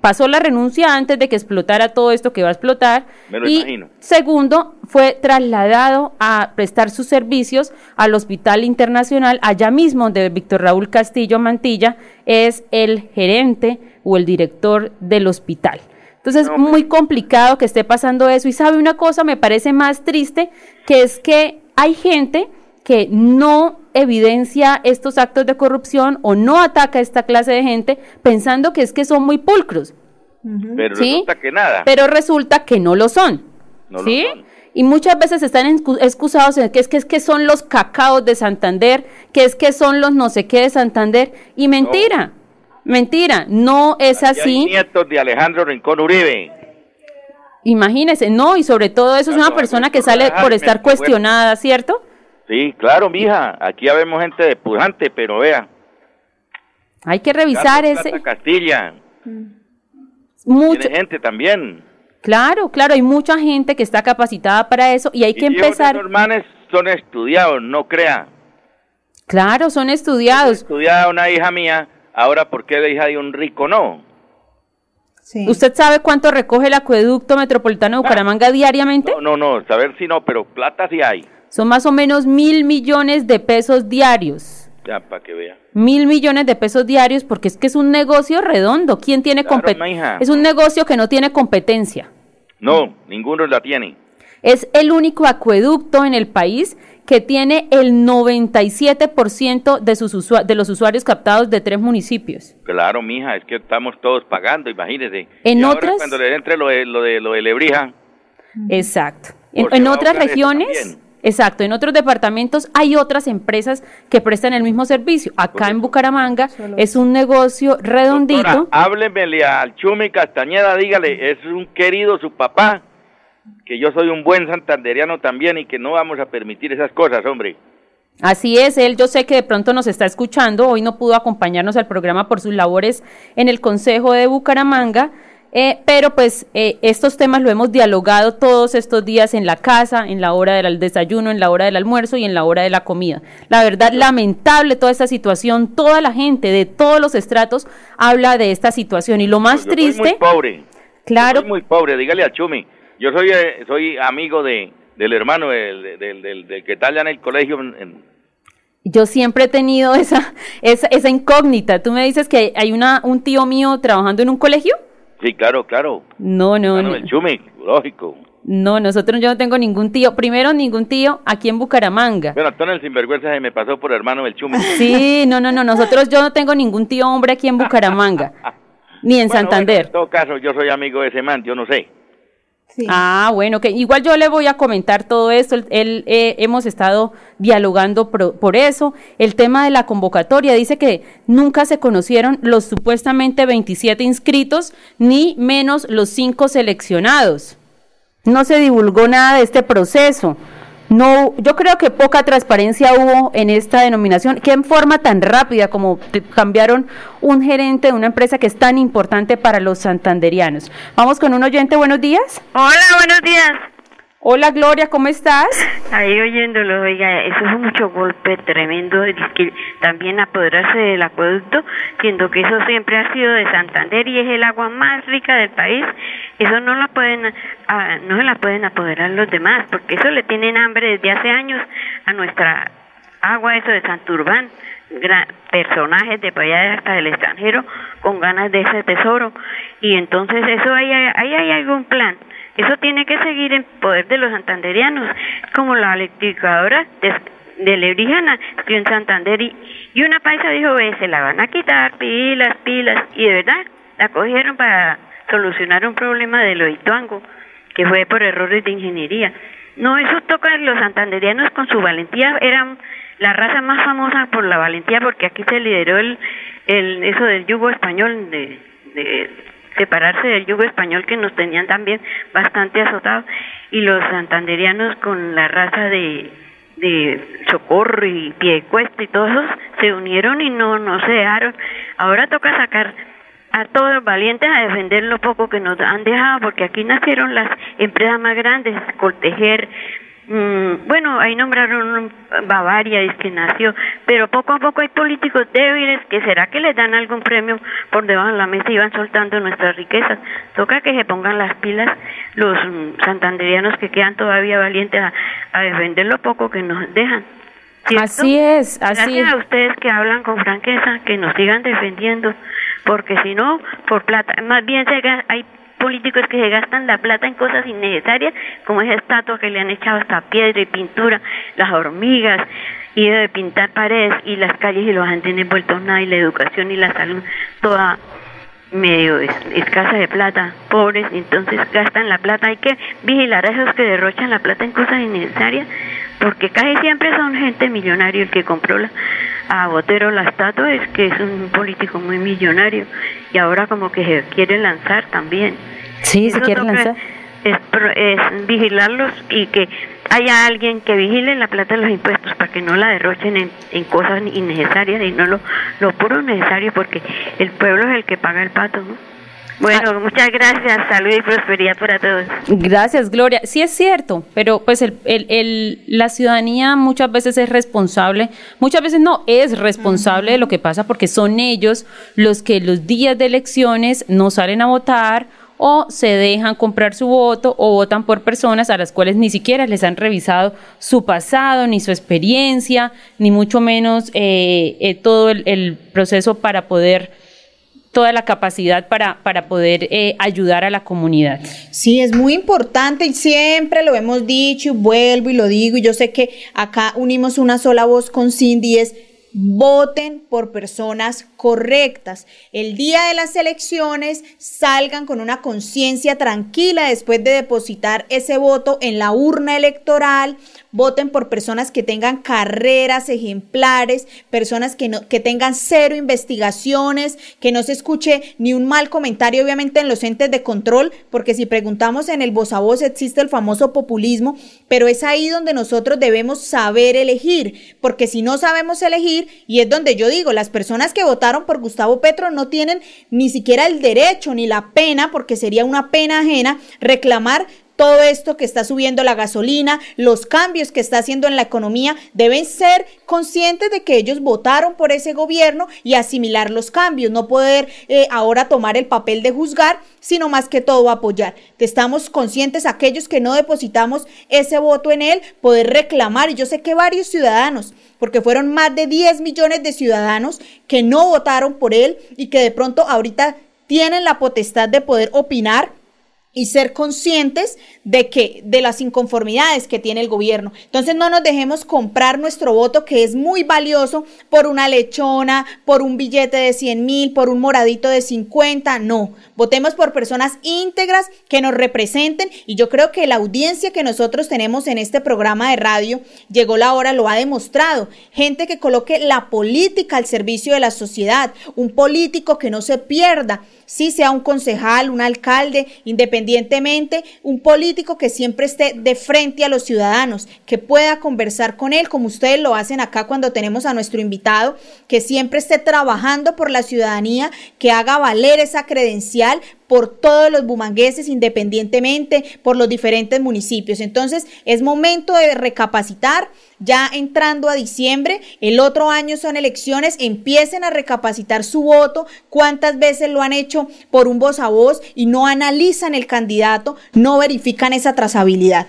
pasó la renuncia antes de que explotara todo esto que va a explotar, Me lo y imagino. Segundo, fue trasladado a prestar sus servicios al Hospital Internacional, allá mismo donde Víctor Raúl Castillo Mantilla es el gerente o el director del hospital. Entonces, No, muy complicado que esté pasando eso. Y sabe una cosa, me parece más triste, que es que hay gente que no evidencia estos actos de corrupción o no ataca a esta clase de gente pensando que es que son muy pulcros. Pero ¿Sí? resulta que nada. Pero resulta que no lo son. No lo ¿Sí? son. Y muchas veces están excu- excusados en que es, que es que son los cacaos de Santander, que es que son los no sé qué de Santander. Y mentira, mentira, no es Y hay así. nietos de Alejandro Rincón Uribe. Imagínese, no, y sobre todo eso es una persona que sale por estar cuestionada, ¿cierto? Sí, claro, mija. Aquí habemos gente de pujante, pero vea. Hay que revisar Carlos ese. Plata Castilla. Mucho, Tiene gente también. claro, claro, hay mucha gente que está capacitada para eso y hay que Y empezar. esos manes son estudiados, no crea. Claro, son estudiados. Estudiada una hija mía, ahora ¿por qué la hija de un rico no? Sí. ¿Usted sabe cuánto recoge el acueducto metropolitano de Bucaramanga diariamente? No, no, no, saber si no, pero plata sí hay. Son más o menos mil millones de pesos diarios. Ya, para que vea. Mil millones de pesos diarios porque es que es un negocio redondo. ¿Quién tiene Claro, competencia? Es un negocio que no tiene competencia. No, ninguno la tiene. Es el único acueducto en el país que tiene el 97% de, sus de los usuarios captados de tres municipios. Claro, mija, es que estamos todos pagando, imagínese. En Y ahora otras- cuando le entre lo de, lo de, lo de Lebrija, Exacto. En, otras regiones. Exacto, en otros departamentos hay otras empresas que prestan el mismo servicio. Acá en Bucaramanga es un negocio redondito. Doctora, háblemele al Chumi Castañeda, dígale, es un querido su papá, que yo soy un buen santanderiano también y que no vamos a permitir esas cosas, hombre. Así es, él yo sé que de pronto nos está escuchando, hoy no pudo acompañarnos al programa por sus labores en el Consejo de Bucaramanga, eh, pero pues eh, estos temas lo hemos dialogado todos estos días en la casa, en la hora del desayuno, en la hora del almuerzo y en la hora de la comida. La verdad, lamentable toda esta situación, toda la gente de todos los estratos habla de esta situación y lo más Yo triste, Soy muy pobre. claro, Yo soy muy pobre, dígale al Chumi. Yo soy eh, soy amigo de del hermano del, del, del, del que está allá en el colegio. en- Yo siempre he tenido esa, esa, esa incógnita. Tú me dices que hay una, un tío mío trabajando en un colegio. Sí, claro, claro. No, no, Hermano no. del Chumi, lógico. No, nosotros yo no tengo ningún tío. Primero, ningún tío aquí en Bucaramanga. Bueno, Antonio el sinvergüenza se me pasó por hermano del Chume. Sí, no, no, no. Nosotros yo no tengo ningún tío hombre aquí en Bucaramanga. ni en Bueno, Santander. bueno, en todo caso, yo soy amigo de ese man, yo no sé. Ah, bueno, que igual yo le voy a comentar todo esto. Él, eh, hemos estado dialogando pro- por eso. El tema de la convocatoria dice que nunca se conocieron los supuestamente 27 inscritos, ni menos los cinco seleccionados. No se divulgó nada de este proceso. No, yo creo que poca transparencia hubo en esta denominación, que en forma tan rápida como cambiaron un gerente de una empresa que es tan importante para los santanderianos. Vamos con un oyente, buenos días. Hola, buenos días. Hola Gloria, ¿cómo estás? Ahí oyéndolo, oiga, eso es mucho golpe tremendo, también apoderarse del acueducto, siendo que eso siempre ha sido de Santander y es el agua más rica del país, eso no la pueden, ah, no se la pueden apoderar los demás, porque eso le tienen hambre desde hace años a nuestra agua, eso de Santurbán, personajes de allá hasta del extranjero con ganas de ese tesoro, y entonces eso ahí, ahí hay algún plan. Eso tiene que seguir en poder de los santanderianos, como la electrificadora de, de estoy en Santander y, y una paisa dijo, ve, se la van a quitar, pilas, pilas, y de verdad la cogieron para solucionar un problema de lo Ituango, que fue por errores de ingeniería. No, eso toca los santanderianos con su valentía, eran la raza más famosa por la valentía, porque aquí se lideró el, el eso del yugo español, de, de separarse del yugo español que nos tenían también bastante azotados y los santanderianos con la raza de de Socorro y Piedecuesta y todos se unieron y no no se dejaron. Ahora toca sacar a todos valientes a defender lo poco que nos han dejado porque aquí nacieron las empresas más grandes Coltejer Mm, bueno, ahí nombraron Bavaria, es que nació, pero poco a poco hay políticos débiles que será que les dan algún premio por debajo de la mesa y van soltando nuestras riquezas. Toca que se pongan las pilas los mm, santanderianos que quedan todavía valientes a, a defender lo poco que nos dejan. ¿Cierto? Así es, así Gracias es. a ustedes que hablan con franqueza, que nos sigan defendiendo, porque si no, por plata, más bien se hay políticos que se gastan la plata en cosas innecesarias, como esa estatua que le han echado hasta piedra y pintura, las hormigas, y de pintar paredes y las calles y los tenido vueltos nada, y la educación y la salud, toda medio es- escasa de plata, pobres, entonces gastan la plata. Hay que vigilar a esos que derrochan la plata en cosas innecesarias, porque casi siempre son gente millonaria. El que compró la, a Botero la estatua es que es un político muy millonario y ahora como que se quiere lanzar también. Sí, se Eso quiere toca lanzar. Es, es vigilarlos y que haya alguien que vigile la plata de los impuestos para que no la derrochen en, en cosas innecesarias y no lo, lo puro necesario porque el pueblo es el que paga el pato, ¿no? Bueno, Ah. muchas gracias, salud y prosperidad para todos. Gracias, Gloria. Sí es cierto, pero pues el, el, el- la ciudadanía muchas veces es responsable, muchas veces no es responsable de lo que pasa porque son ellos los que los días de elecciones no salen a votar o se dejan comprar su voto o votan por personas a las cuales ni siquiera les han revisado su pasado, ni su experiencia, ni mucho menos eh, eh, todo el, el proceso para poder toda la capacidad para, para poder eh, ayudar a la comunidad. Sí, es muy importante y siempre lo hemos dicho y vuelvo y lo digo y yo sé que acá unimos una sola voz con Cindy es voten por personas correctas. El día de las elecciones salgan con una conciencia tranquila después de depositar ese voto en la urna electoral. Voten por personas que tengan carreras ejemplares, personas que, no, que tengan cero investigaciones, que no se escuche ni un mal comentario, obviamente, en los entes de control, porque si preguntamos en el voz a voz existe el famoso populismo, pero es ahí donde nosotros debemos saber elegir, porque si no sabemos elegir, y es donde yo digo, las personas que votaron por Gustavo Petro no tienen ni siquiera el derecho ni la pena, porque sería una pena ajena, reclamar todo esto que está subiendo la gasolina, los cambios que está haciendo en la economía, deben ser conscientes de que ellos votaron por ese gobierno y asimilar los cambios, no poder eh, ahora tomar el papel de juzgar, sino más que todo apoyar. Estamos conscientes aquellos que no depositamos ese voto en él, poder reclamar, y yo sé que varios ciudadanos, porque fueron más de 10 millones de ciudadanos que no votaron por él y que de pronto ahorita tienen la potestad de poder opinar y ser conscientes de que de las inconformidades que tiene el gobierno. Entonces no nos dejemos comprar nuestro voto que es muy valioso por una lechona, por un billete de 100 mil, por un moradito de 50, no. Votemos por personas íntegras que nos representen y yo creo que la audiencia que nosotros tenemos en este programa de radio llegó la hora, lo ha demostrado. Gente que coloque la política al servicio de la sociedad, un político que no se pierda si sea un concejal, un alcalde, independientemente, un político que siempre esté de frente a los ciudadanos, que pueda conversar con él, como ustedes lo hacen acá cuando tenemos a nuestro invitado, que siempre esté trabajando por la ciudadanía, que haga valer esa credencial por todos los bumangueses independientemente, por los diferentes municipios. Entonces es momento de recapacitar, ya entrando a diciembre, el otro año son elecciones, empiecen a recapacitar su voto, cuántas veces lo han hecho por un voz a voz y no analizan el candidato, no verifican esa trazabilidad.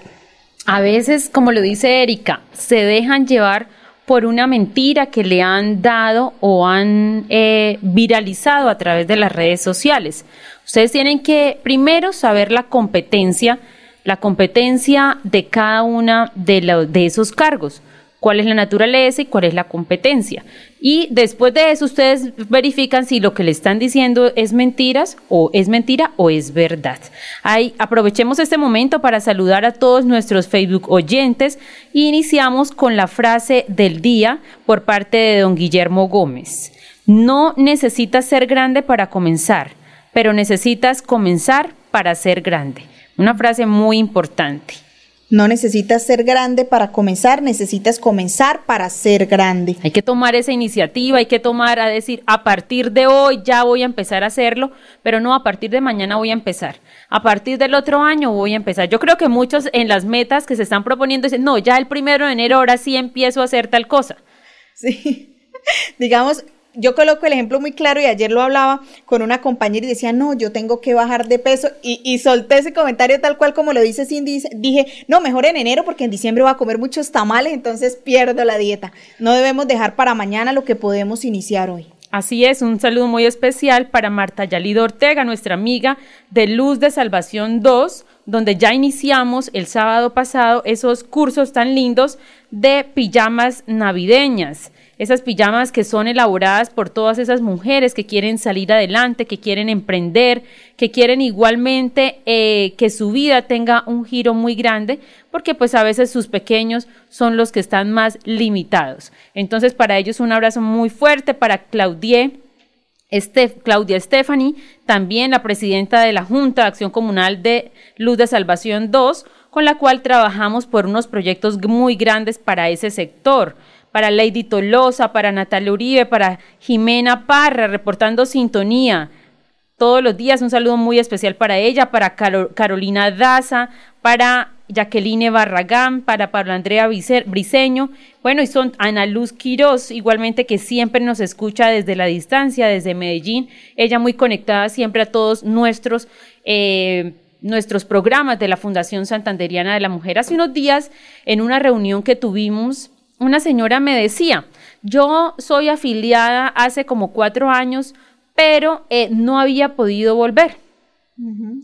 A veces, como lo dice Erika, se dejan llevar por una mentira que le han dado o han eh, viralizado a través de las redes sociales. Ustedes tienen que primero saber la competencia, la competencia de cada una de, de esos cargos cuál es la naturaleza y cuál es la competencia. Y después de eso ustedes verifican si lo que le están diciendo es mentiras o es mentira o es verdad. Ahí aprovechemos este momento para saludar a todos nuestros Facebook oyentes e iniciamos con la frase del día por parte de don Guillermo Gómez. No necesitas ser grande para comenzar, pero necesitas comenzar para ser grande. Una frase muy importante. No necesitas ser grande para comenzar, necesitas comenzar para ser grande. Hay que tomar esa iniciativa, hay que tomar a decir, a partir de hoy ya voy a empezar a hacerlo, pero no a partir de mañana voy a empezar. A partir del otro año voy a empezar. Yo creo que muchos en las metas que se están proponiendo dicen, no, ya el primero de enero ahora sí empiezo a hacer tal cosa. Sí. Digamos, yo coloco el ejemplo muy claro y ayer lo hablaba con una compañera y decía, no, yo tengo que bajar de peso y, y solté ese comentario tal cual como lo dice Cindy, dije, no, mejor en enero porque en diciembre voy a comer muchos tamales, entonces pierdo la dieta. No debemos dejar para mañana lo que podemos iniciar hoy. Así es, un saludo muy especial para Marta Yalida Ortega, nuestra amiga de Luz de Salvación 2, donde ya iniciamos el sábado pasado esos cursos tan lindos de pijamas navideñas esas pijamas que son elaboradas por todas esas mujeres que quieren salir adelante, que quieren emprender, que quieren igualmente eh, que su vida tenga un giro muy grande, porque pues a veces sus pequeños son los que están más limitados. Entonces para ellos un abrazo muy fuerte para. Este, Claudia Stephanie, también la presidenta de la Junta de Acción Comunal de Luz de Salvación 2, con la cual trabajamos por unos proyectos muy grandes para ese sector para Lady Tolosa, para Natalia Uribe, para Jimena Parra, reportando sintonía todos los días. Un saludo muy especial para ella, para Carolina Daza, para Jacqueline Barragán, para Pablo Andrea Briseño, bueno, y son Ana Luz Quiroz, igualmente que siempre nos escucha desde la distancia, desde Medellín, ella muy conectada siempre a todos nuestros, eh, nuestros programas de la Fundación Santanderiana de la Mujer. Hace unos días, en una reunión que tuvimos una señora me decía, yo soy afiliada hace como cuatro años, pero eh, no había podido volver.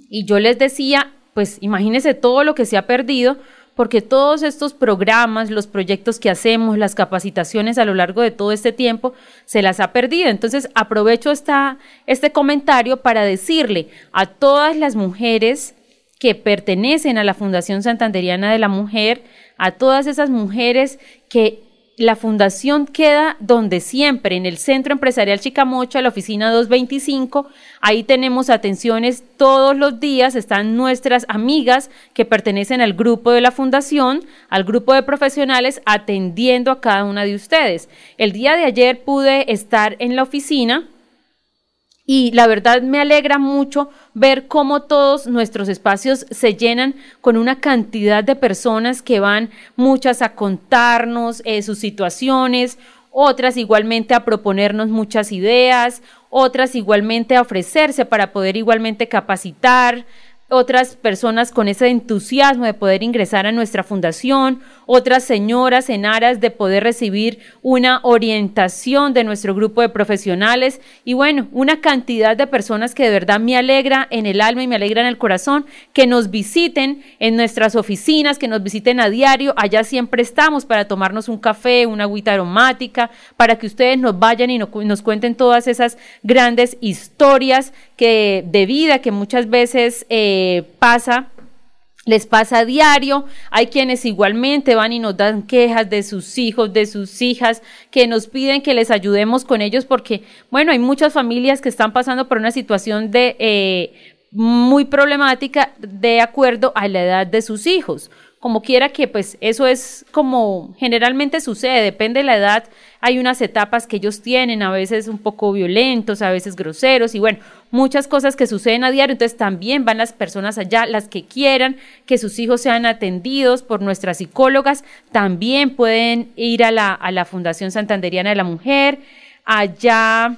Y yo les decía, pues imagínense todo lo que se ha perdido, porque todos estos programas, los proyectos que hacemos, las capacitaciones a lo largo de todo este tiempo, se las ha perdido. Entonces aprovecho esta, este comentario para decirle a todas las mujeres que pertenecen a la Fundación Santanderiana de la Mujer, a todas esas mujeres que la fundación queda donde siempre, en el Centro Empresarial Chicamocha, la oficina 225. Ahí tenemos atenciones todos los días. Están nuestras amigas que pertenecen al grupo de la fundación, al grupo de profesionales, atendiendo a cada una de ustedes. El día de ayer pude estar en la oficina y la verdad me alegra mucho ver cómo todos nuestros espacios se llenan con una cantidad de personas que van muchas a contarnos eh, sus situaciones, otras igualmente a proponernos muchas ideas, otras igualmente a ofrecerse para poder igualmente capacitar, otras personas con ese entusiasmo de poder ingresar a nuestra fundación, otras señoras en aras de poder recibir una orientación de nuestro grupo de profesionales. Y bueno, una cantidad de personas que de verdad me alegra en el alma y me alegra en el corazón que nos visiten en nuestras oficinas, que nos visiten a diario, allá siempre estamos para tomarnos un café, una agüita aromática, para que ustedes nos vayan y nos cuenten todas esas grandes historias que de vida que muchas veces eh, pasa les pasa a diario, hay quienes igualmente van y nos dan quejas de sus hijos, de sus hijas, que nos piden que les ayudemos con ellos porque, bueno, hay muchas familias que están pasando por una situación de eh, muy problemática de acuerdo a la edad de sus hijos como quiera que pues eso es como generalmente sucede, depende de la edad, hay unas etapas que ellos tienen, a veces un poco violentos, a veces groseros y bueno, muchas cosas que suceden a diario, entonces también van las personas allá, las que quieran que sus hijos sean atendidos por nuestras psicólogas, también pueden ir a la, a la Fundación Santanderiana de la Mujer, allá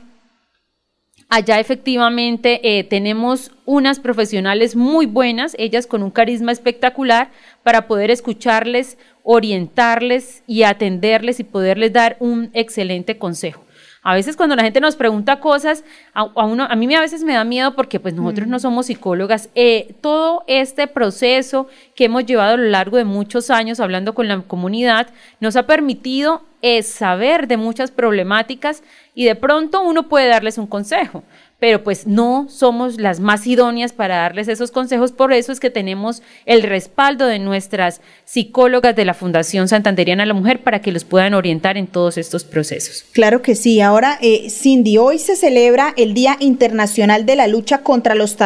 Allá efectivamente eh, tenemos unas profesionales muy buenas, ellas con un carisma espectacular para poder escucharles, orientarles y atenderles y poderles dar un excelente consejo. A veces cuando la gente nos pregunta cosas, a, uno, a mí a veces me da miedo porque pues nosotros no somos psicólogas. Eh, todo este proceso que hemos llevado a lo largo de muchos años hablando con la comunidad nos ha permitido eh, saber de muchas problemáticas y de pronto uno puede darles un consejo pero pues no somos las más idóneas para darles esos consejos, por eso es que tenemos el respaldo de nuestras psicólogas de la Fundación Santanderiana de la Mujer para que los puedan orientar en todos estos procesos. Claro que sí. Ahora, eh, Cindy, hoy se celebra el Día Internacional de la Lucha contra los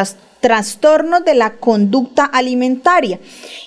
de la conducta alimentaria.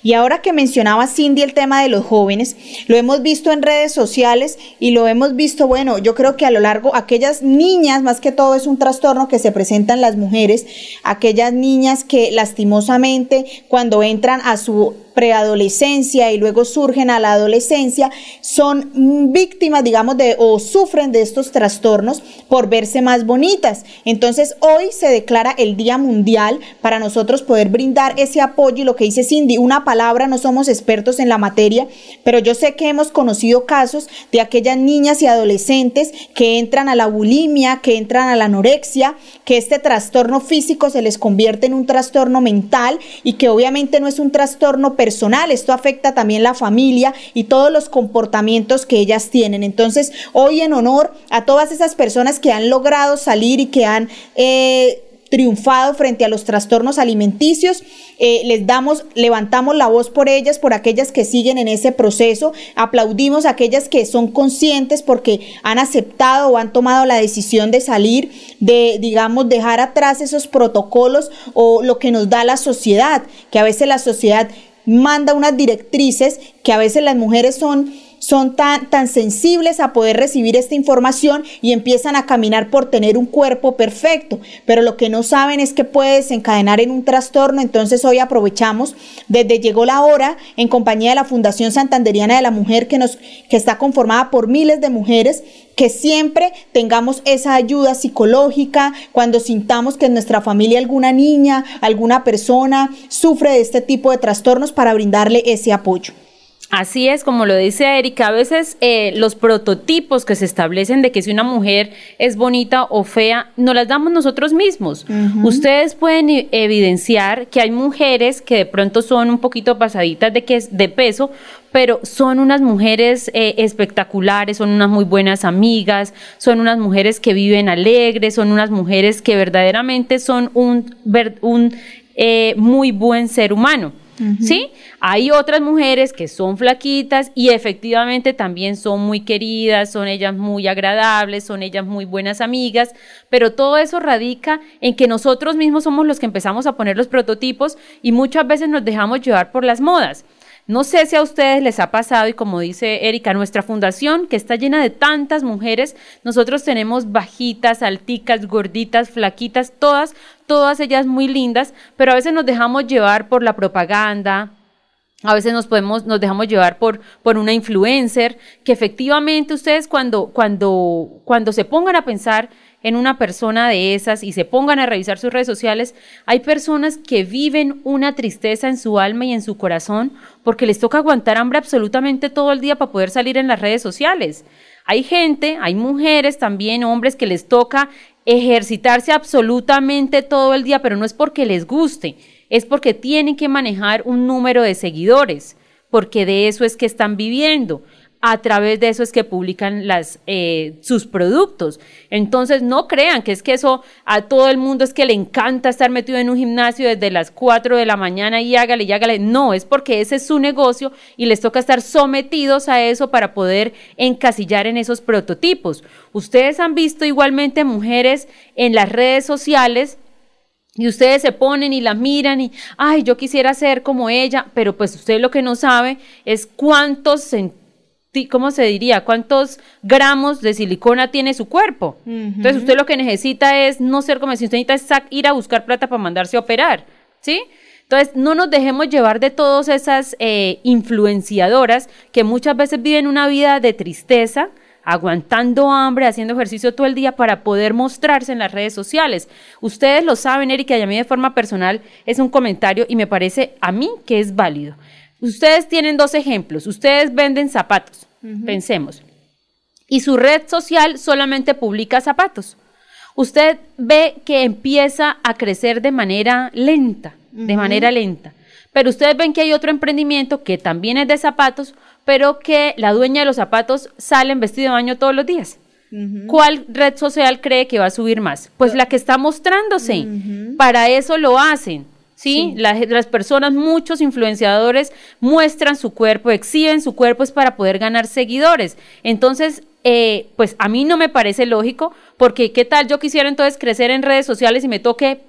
Y ahora que mencionaba Cindy el tema de los jóvenes, lo hemos visto en redes sociales y lo hemos visto, bueno, yo creo que a lo largo, aquellas niñas, más que todo es un trastorno que se presentan las mujeres, aquellas niñas que lastimosamente cuando entran a su preadolescencia y luego surgen a la adolescencia, son víctimas, digamos, de o sufren de estos trastornos por verse más bonitas. Entonces, hoy se declara el Día Mundial para nosotros poder brindar ese apoyo y lo que dice Cindy, una palabra, no somos expertos en la materia, pero yo sé que hemos conocido casos de aquellas niñas y adolescentes que entran a la bulimia, que entran a la anorexia, que este trastorno físico se les convierte en un trastorno mental y que obviamente no es un trastorno personal, esto afecta también la familia y todos los comportamientos que ellas tienen. Entonces, hoy en honor a todas esas personas que han logrado salir y que han... Eh, triunfado frente a los trastornos alimenticios. Eh, les damos, levantamos la voz por ellas, por aquellas que siguen en ese proceso. Aplaudimos a aquellas que son conscientes porque han aceptado o han tomado la decisión de salir, de, digamos, dejar atrás esos protocolos o lo que nos da la sociedad, que a veces la sociedad manda unas directrices que a veces las mujeres son son tan, tan sensibles a poder recibir esta información y empiezan a caminar por tener un cuerpo perfecto, pero lo que no saben es que puede desencadenar en un trastorno, entonces hoy aprovechamos, desde llegó la hora, en compañía de la Fundación Santanderiana de la Mujer, que, nos, que está conformada por miles de mujeres, que siempre tengamos esa ayuda psicológica. Cuando sintamos que en nuestra familia alguna niña, alguna persona sufre de este tipo de trastornos para brindarle ese apoyo. Así es, como lo dice Erika, a veces eh, los prototipos que se establecen de que si una mujer es bonita o fea, no las damos nosotros mismos. Ustedes pueden evidenciar que hay mujeres que de pronto son un poquito pasaditas de, que, de peso, pero son unas mujeres eh, espectaculares, son unas muy buenas amigas, son unas mujeres que viven alegres, son unas mujeres que verdaderamente son un, un eh, muy buen ser humano. ¿Sí? Hay otras mujeres que son flaquitas y efectivamente también son muy queridas, son ellas muy agradables, son ellas muy buenas amigas, pero todo eso radica en que nosotros mismos somos los que empezamos a poner los prototipos y muchas veces nos dejamos llevar por las modas. No sé si a ustedes les ha pasado y como dice Erika, nuestra fundación que está llena de tantas mujeres, nosotros tenemos bajitas, alticas, gorditas, flaquitas, todas, todas ellas muy lindas, pero a veces nos dejamos llevar por la propaganda, a veces nos podemos, nos dejamos llevar por, por una influencer, que efectivamente ustedes cuando, cuando, cuando se pongan a pensar en una persona de esas y se pongan a revisar sus redes sociales, hay personas que viven una tristeza en su alma y en su corazón porque les toca aguantar hambre absolutamente todo el día para poder salir en las redes sociales. Hay gente, hay mujeres también, hombres que les toca ejercitarse absolutamente todo el día, pero no es porque les guste, es porque tienen que manejar un número de seguidores, porque de eso es que están viviendo a través de eso es que publican eh, sus productos. Entonces, no crean que es que eso a todo el mundo es que le encanta estar metido en un gimnasio desde las 4 de la mañana y hágale y hágale. No, es porque ese es su negocio y les toca estar sometidos a eso para poder encasillar en esos prototipos. Ustedes han visto igualmente mujeres en las redes sociales y ustedes se ponen y la miran y, ay, yo quisiera ser como ella, pero pues usted lo que no sabe es cuántos ¿cómo se diría? ¿Cuántos gramos de silicona tiene su cuerpo? Entonces usted lo que necesita es no ser como si usted necesita ir a buscar plata para mandarse a operar, ¿sí? Entonces, no nos dejemos llevar de todas esas eh, influenciadoras que muchas veces viven una vida de tristeza, aguantando hambre, haciendo ejercicio todo el día para poder mostrarse en las redes sociales. Ustedes lo saben, Erika, y a mí de forma personal es un comentario y me parece a mí que es válido. Ustedes tienen dos ejemplos. Ustedes venden zapatos, pensemos. Y su red social solamente publica zapatos. Usted ve que empieza a crecer de manera lenta, de manera lenta. Pero ustedes ven que hay otro emprendimiento que también es de zapatos, pero que la dueña de los zapatos sale en vestido de baño todos los días. ¿Cuál red social cree que va a subir más? Pues la que está mostrándose. Para eso lo hacen. ¿Sí? Las, personas, muchos influenciadores muestran su cuerpo, exhiben su cuerpo es para poder ganar seguidores. Entonces, eh, pues a mí no me parece lógico, porque ¿qué tal yo quisiera entonces crecer en redes sociales y me toque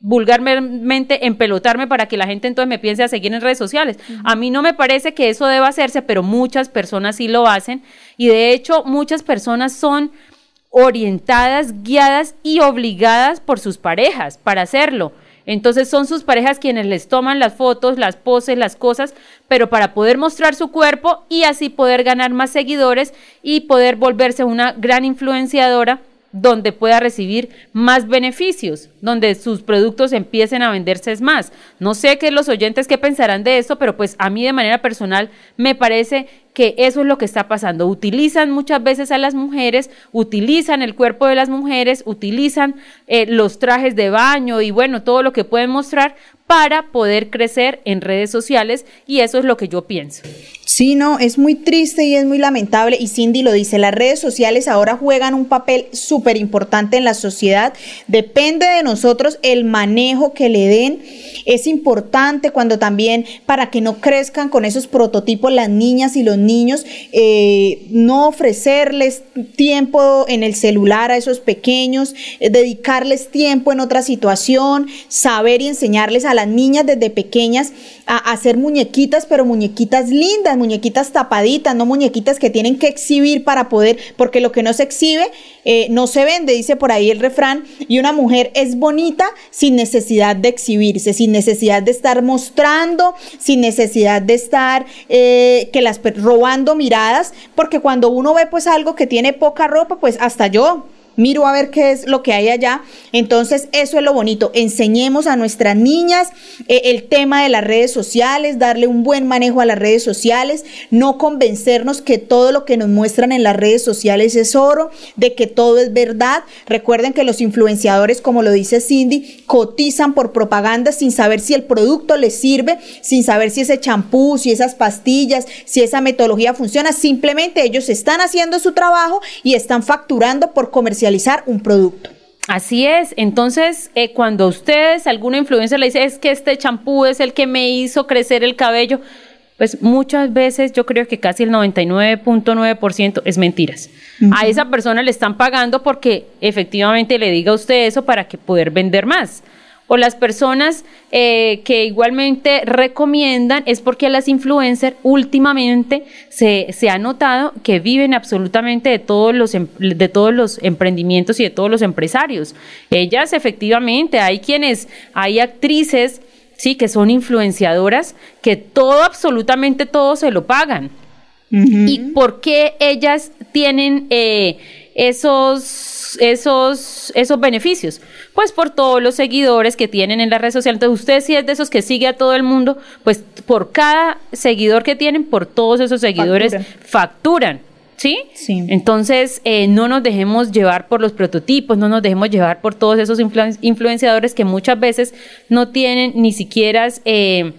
vulgarmente empelotarme para que la gente entonces me piense a seguir en redes sociales. A mí no me parece que eso deba hacerse, pero muchas personas sí lo hacen y de hecho muchas personas son orientadas, guiadas y obligadas por sus parejas para hacerlo. Entonces son sus parejas quienes les toman las fotos, las poses, las cosas, pero para poder mostrar su cuerpo y así poder ganar más seguidores y poder volverse una gran influenciadora donde pueda recibir más beneficios, donde sus productos empiecen a venderse más. No sé qué los oyentes qué pensarán de esto, pero pues a mí de manera personal me parece que eso es lo que está pasando. Utilizan muchas veces a las mujeres, utilizan el cuerpo de las mujeres, utilizan eh, los trajes de baño y bueno, todo lo que pueden mostrar para poder crecer en redes sociales y eso es lo que yo pienso. Sí, no, es muy triste y es muy lamentable y Cindy lo dice, las redes sociales ahora juegan un papel súper importante en la sociedad, depende de nosotros el manejo que le den, es importante cuando también para que no crezcan con esos prototipos las niñas y los niños, eh, no ofrecerles tiempo en el celular a esos pequeños, eh, dedicarles tiempo en otra situación, saber y enseñarles a las niñas desde pequeñas a, hacer muñequitas, pero muñequitas lindas, muñequitas tapaditas, no muñequitas que tienen que exhibir para poder, porque lo que no se exhibe eh, no se vende, dice por ahí el refrán, y una mujer es bonita sin necesidad de exhibirse, sin necesidad de estar mostrando, sin necesidad de estar eh, que las robando miradas, porque cuando uno ve pues algo que tiene poca ropa, pues hasta yo miro a ver qué es lo que hay allá. Entonces, eso es lo bonito. Enseñemos a nuestras niñas eh, el tema de las redes sociales, darle un buen manejo a las redes sociales, no convencernos que todo lo que nos muestran en las redes sociales es oro, de que todo es verdad. Recuerden que los influenciadores, como lo dice Cindy, cotizan por propaganda sin saber si el producto les sirve, sin saber si ese champú, si esas pastillas, si esa metodología funciona. Simplemente ellos están haciendo su trabajo y están facturando por comercial un producto. Así es, entonces eh, cuando ustedes, alguna influencia le dice es que este champú es el que me hizo crecer el cabello, pues muchas veces yo creo que casi el 99.9% es mentiras. A esa persona le están pagando porque efectivamente le diga a usted eso para que poder vender más o las personas eh, que igualmente recomiendan es porque las influencers últimamente se, se, ha notado que viven absolutamente de todos los em, de todos los emprendimientos y de todos los empresarios. Ellas efectivamente hay quienes hay actrices sí que son influenciadoras que todo absolutamente todo se lo pagan. ¿Y por qué ellas tienen eh, esos esos, esos beneficios? Pues por todos los seguidores que tienen en la red social. Entonces, usted si es de esos que sigue a todo el mundo, pues por cada seguidor que tienen, por todos esos seguidores facturan. ¿Sí? Sí. Entonces, eh, no nos dejemos llevar por los prototipos, no nos dejemos llevar por todos esos influen- influenciadores que muchas veces no tienen ni siquiera, eh,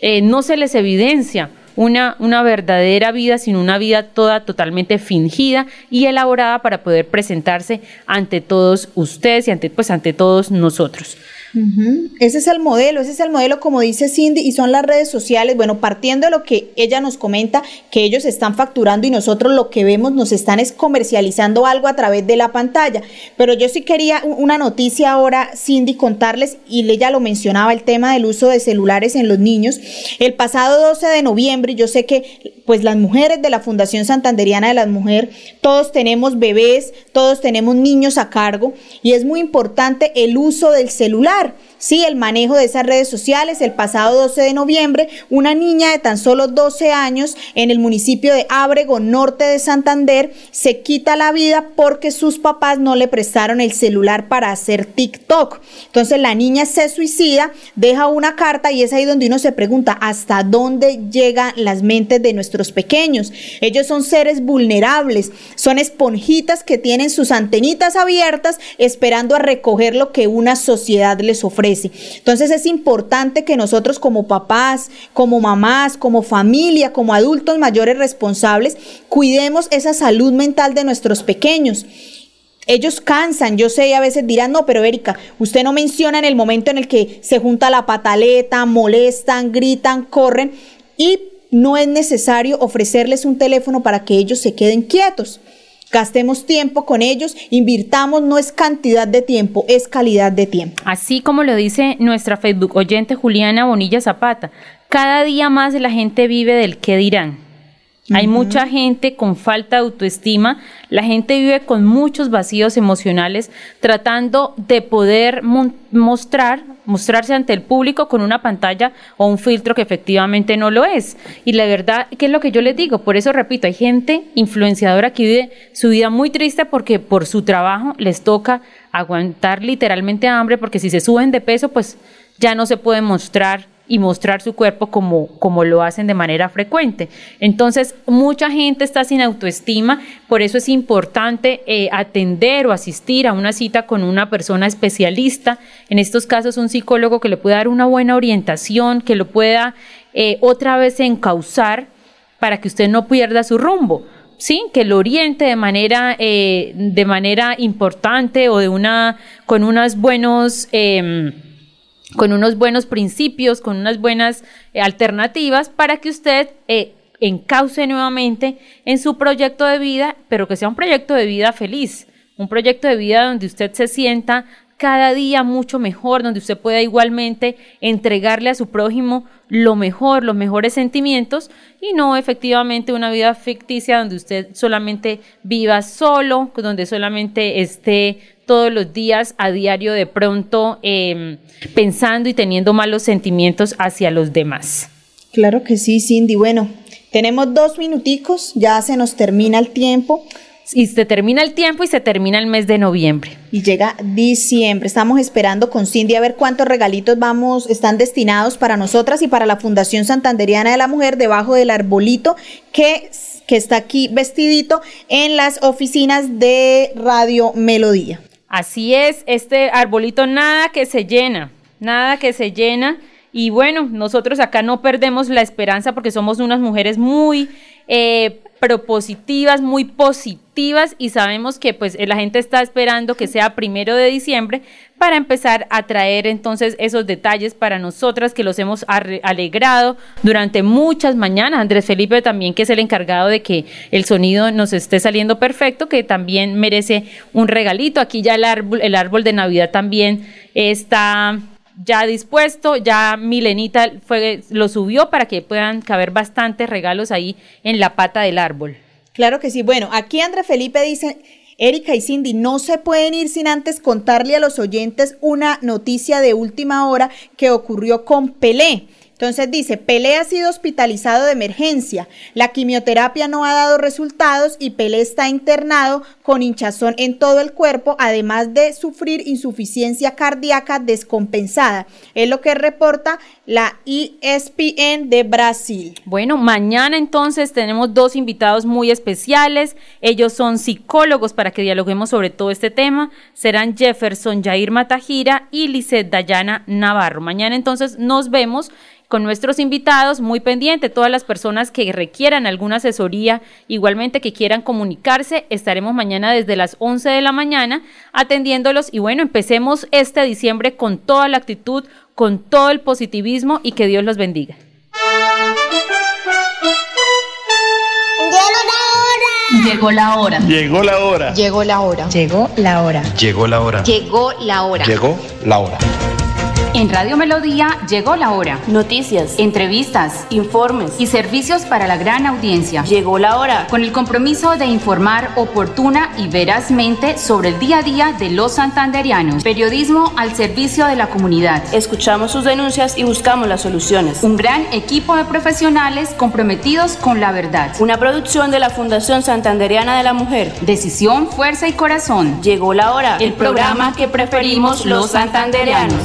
eh, no se les evidencia una, una verdadera vida, sino una vida toda totalmente fingida y elaborada para poder presentarse ante todos ustedes y ante, pues, ante todos nosotros. Ujú. Ese es el modelo, ese es el modelo como dice Cindy y son las redes sociales. Bueno, partiendo de lo que ella nos comenta, que ellos están facturando y nosotros lo que vemos nos están es comercializando algo a través de la pantalla. Pero yo sí quería una noticia ahora, Cindy, contarles, y ella lo mencionaba, el tema del uso de celulares en los niños. El pasado 12 de noviembre, yo sé que pues las mujeres de la Fundación Santanderiana de las Mujeres, todos tenemos bebés, todos tenemos niños a cargo y es muy importante el uso del celular. Sí, el manejo de esas redes sociales. El pasado 12 de noviembre, una niña de tan solo 12 años en el municipio de Ábrego, norte de Santander, se quita la vida porque sus papás no le prestaron el celular para hacer TikTok. Entonces la niña se suicida, deja una carta y es ahí donde uno se pregunta hasta dónde llegan las mentes de nuestros pequeños. Ellos son seres vulnerables, son esponjitas que tienen sus antenitas abiertas esperando a recoger lo que una sociedad les ofrece. Entonces es importante que nosotros como papás, como mamás, como familia, como adultos mayores responsables, cuidemos esa salud mental de nuestros pequeños. Ellos cansan, yo sé, y a veces dirán, no, pero Erika, usted no menciona en el momento en el que se junta la pataleta, molestan, gritan, corren, y no es necesario ofrecerles un teléfono para que ellos se queden quietos. Gastemos tiempo con ellos, invirtamos, no es cantidad de tiempo, es calidad de tiempo. Así como lo dice nuestra Facebook oyente Juliana Bonilla Zapata, cada día más la gente vive del qué dirán. Hay mucha gente con falta de autoestima, la gente vive con muchos vacíos emocionales tratando de poder mostrar, mostrarse ante el público con una pantalla o un filtro que efectivamente no lo es. Y la verdad, ¿qué es lo que yo les digo? Por eso repito, hay gente influenciadora que vive su vida muy triste porque por su trabajo les toca aguantar literalmente hambre porque si se suben de peso, pues ya no se puede mostrar y mostrar su cuerpo como, como lo hacen de manera frecuente. Entonces, mucha gente está sin autoestima, por eso es importante eh, atender o asistir a una cita con una persona especialista, en estos casos un psicólogo que le pueda dar una buena orientación, que lo pueda eh, otra vez encauzar para que usted no pierda su rumbo. Sí, que lo oriente de manera, eh, de manera importante o de una, con unos buenos, em, con unos buenos principios, con unas buenas eh, alternativas para que usted eh, encauce nuevamente en su proyecto de vida, pero que sea un proyecto de vida feliz, un proyecto de vida donde usted se sienta cada día mucho mejor, donde usted pueda igualmente entregarle a su prójimo lo mejor, los mejores sentimientos y no efectivamente una vida ficticia donde usted solamente viva solo, donde solamente esté todos los días a diario de pronto eh, pensando y teniendo malos sentimientos hacia los demás. Claro que sí, Cindy. Bueno, tenemos dos minuticos, ya se nos termina el tiempo Y se termina el tiempo y se termina el mes de noviembre. y llega diciembre. Estamos esperando con Cindy a ver cuántos regalitos vamos, están destinados para nosotras y para la Fundación Santanderiana de la Mujer debajo del arbolito que, que está aquí vestidito en las oficinas de Radio Melodía. Así es, este arbolito nada que se llena, nada que se llena. Y bueno, nosotros acá no perdemos la esperanza porque somos unas mujeres muy eh, propositivas, muy positivas y sabemos que pues la gente está esperando que sea primero de diciembre para empezar a traer entonces esos detalles para nosotras que los hemos alegrado durante muchas mañanas. Andrés Felipe también que es el encargado de que el sonido nos esté saliendo perfecto, que también merece un regalito. Aquí ya el árbol, el árbol de Navidad también está ya dispuesto, ya Milenita fue, lo subió para que puedan caber bastantes regalos ahí en la pata del árbol. Claro que sí. Bueno, aquí André Felipe dice, Erika y Cindy, no se pueden ir sin antes contarle a los oyentes una noticia de última hora que ocurrió con Pelé. Entonces dice, Pelé ha sido hospitalizado de emergencia, la quimioterapia no ha dado resultados y Pelé está internado con hinchazón en todo el cuerpo, además de sufrir insuficiencia cardíaca descompensada. Es lo que reporta la ESPN de Brasil. Bueno, mañana entonces tenemos dos invitados muy especiales. Ellos son psicólogos para que dialoguemos sobre todo este tema. Serán Jefferson Jair Matajira y Lizeth Dayana Navarro. Mañana entonces nos vemos con nuestros invitados, muy pendiente, todas las personas que requieran alguna asesoría, igualmente que quieran comunicarse, estaremos mañana desde las 11 de la mañana atendiéndolos y bueno, empecemos este diciembre con toda la actitud, con todo el positivismo y que Dios los bendiga. Llegó la hora. Llegó la hora. Llegó la hora. Llegó la hora. Llegó la hora. Llegó la hora. Llegó la hora. En Radio Melodía llegó la hora. Noticias, Entrevistas informes. y servicios para la gran audiencia. Llegó la hora. Con el compromiso de informar oportuna y verazmente sobre el día a día de los santanderianos. Periodismo al servicio de la comunidad. Escuchamos sus denuncias y buscamos las soluciones. Un gran equipo de profesionales comprometidos con la verdad. Una producción de la Fundación Santanderiana de la Mujer. Decisión, fuerza y corazón. Llegó la hora. El programa que preferimos los santanderianos.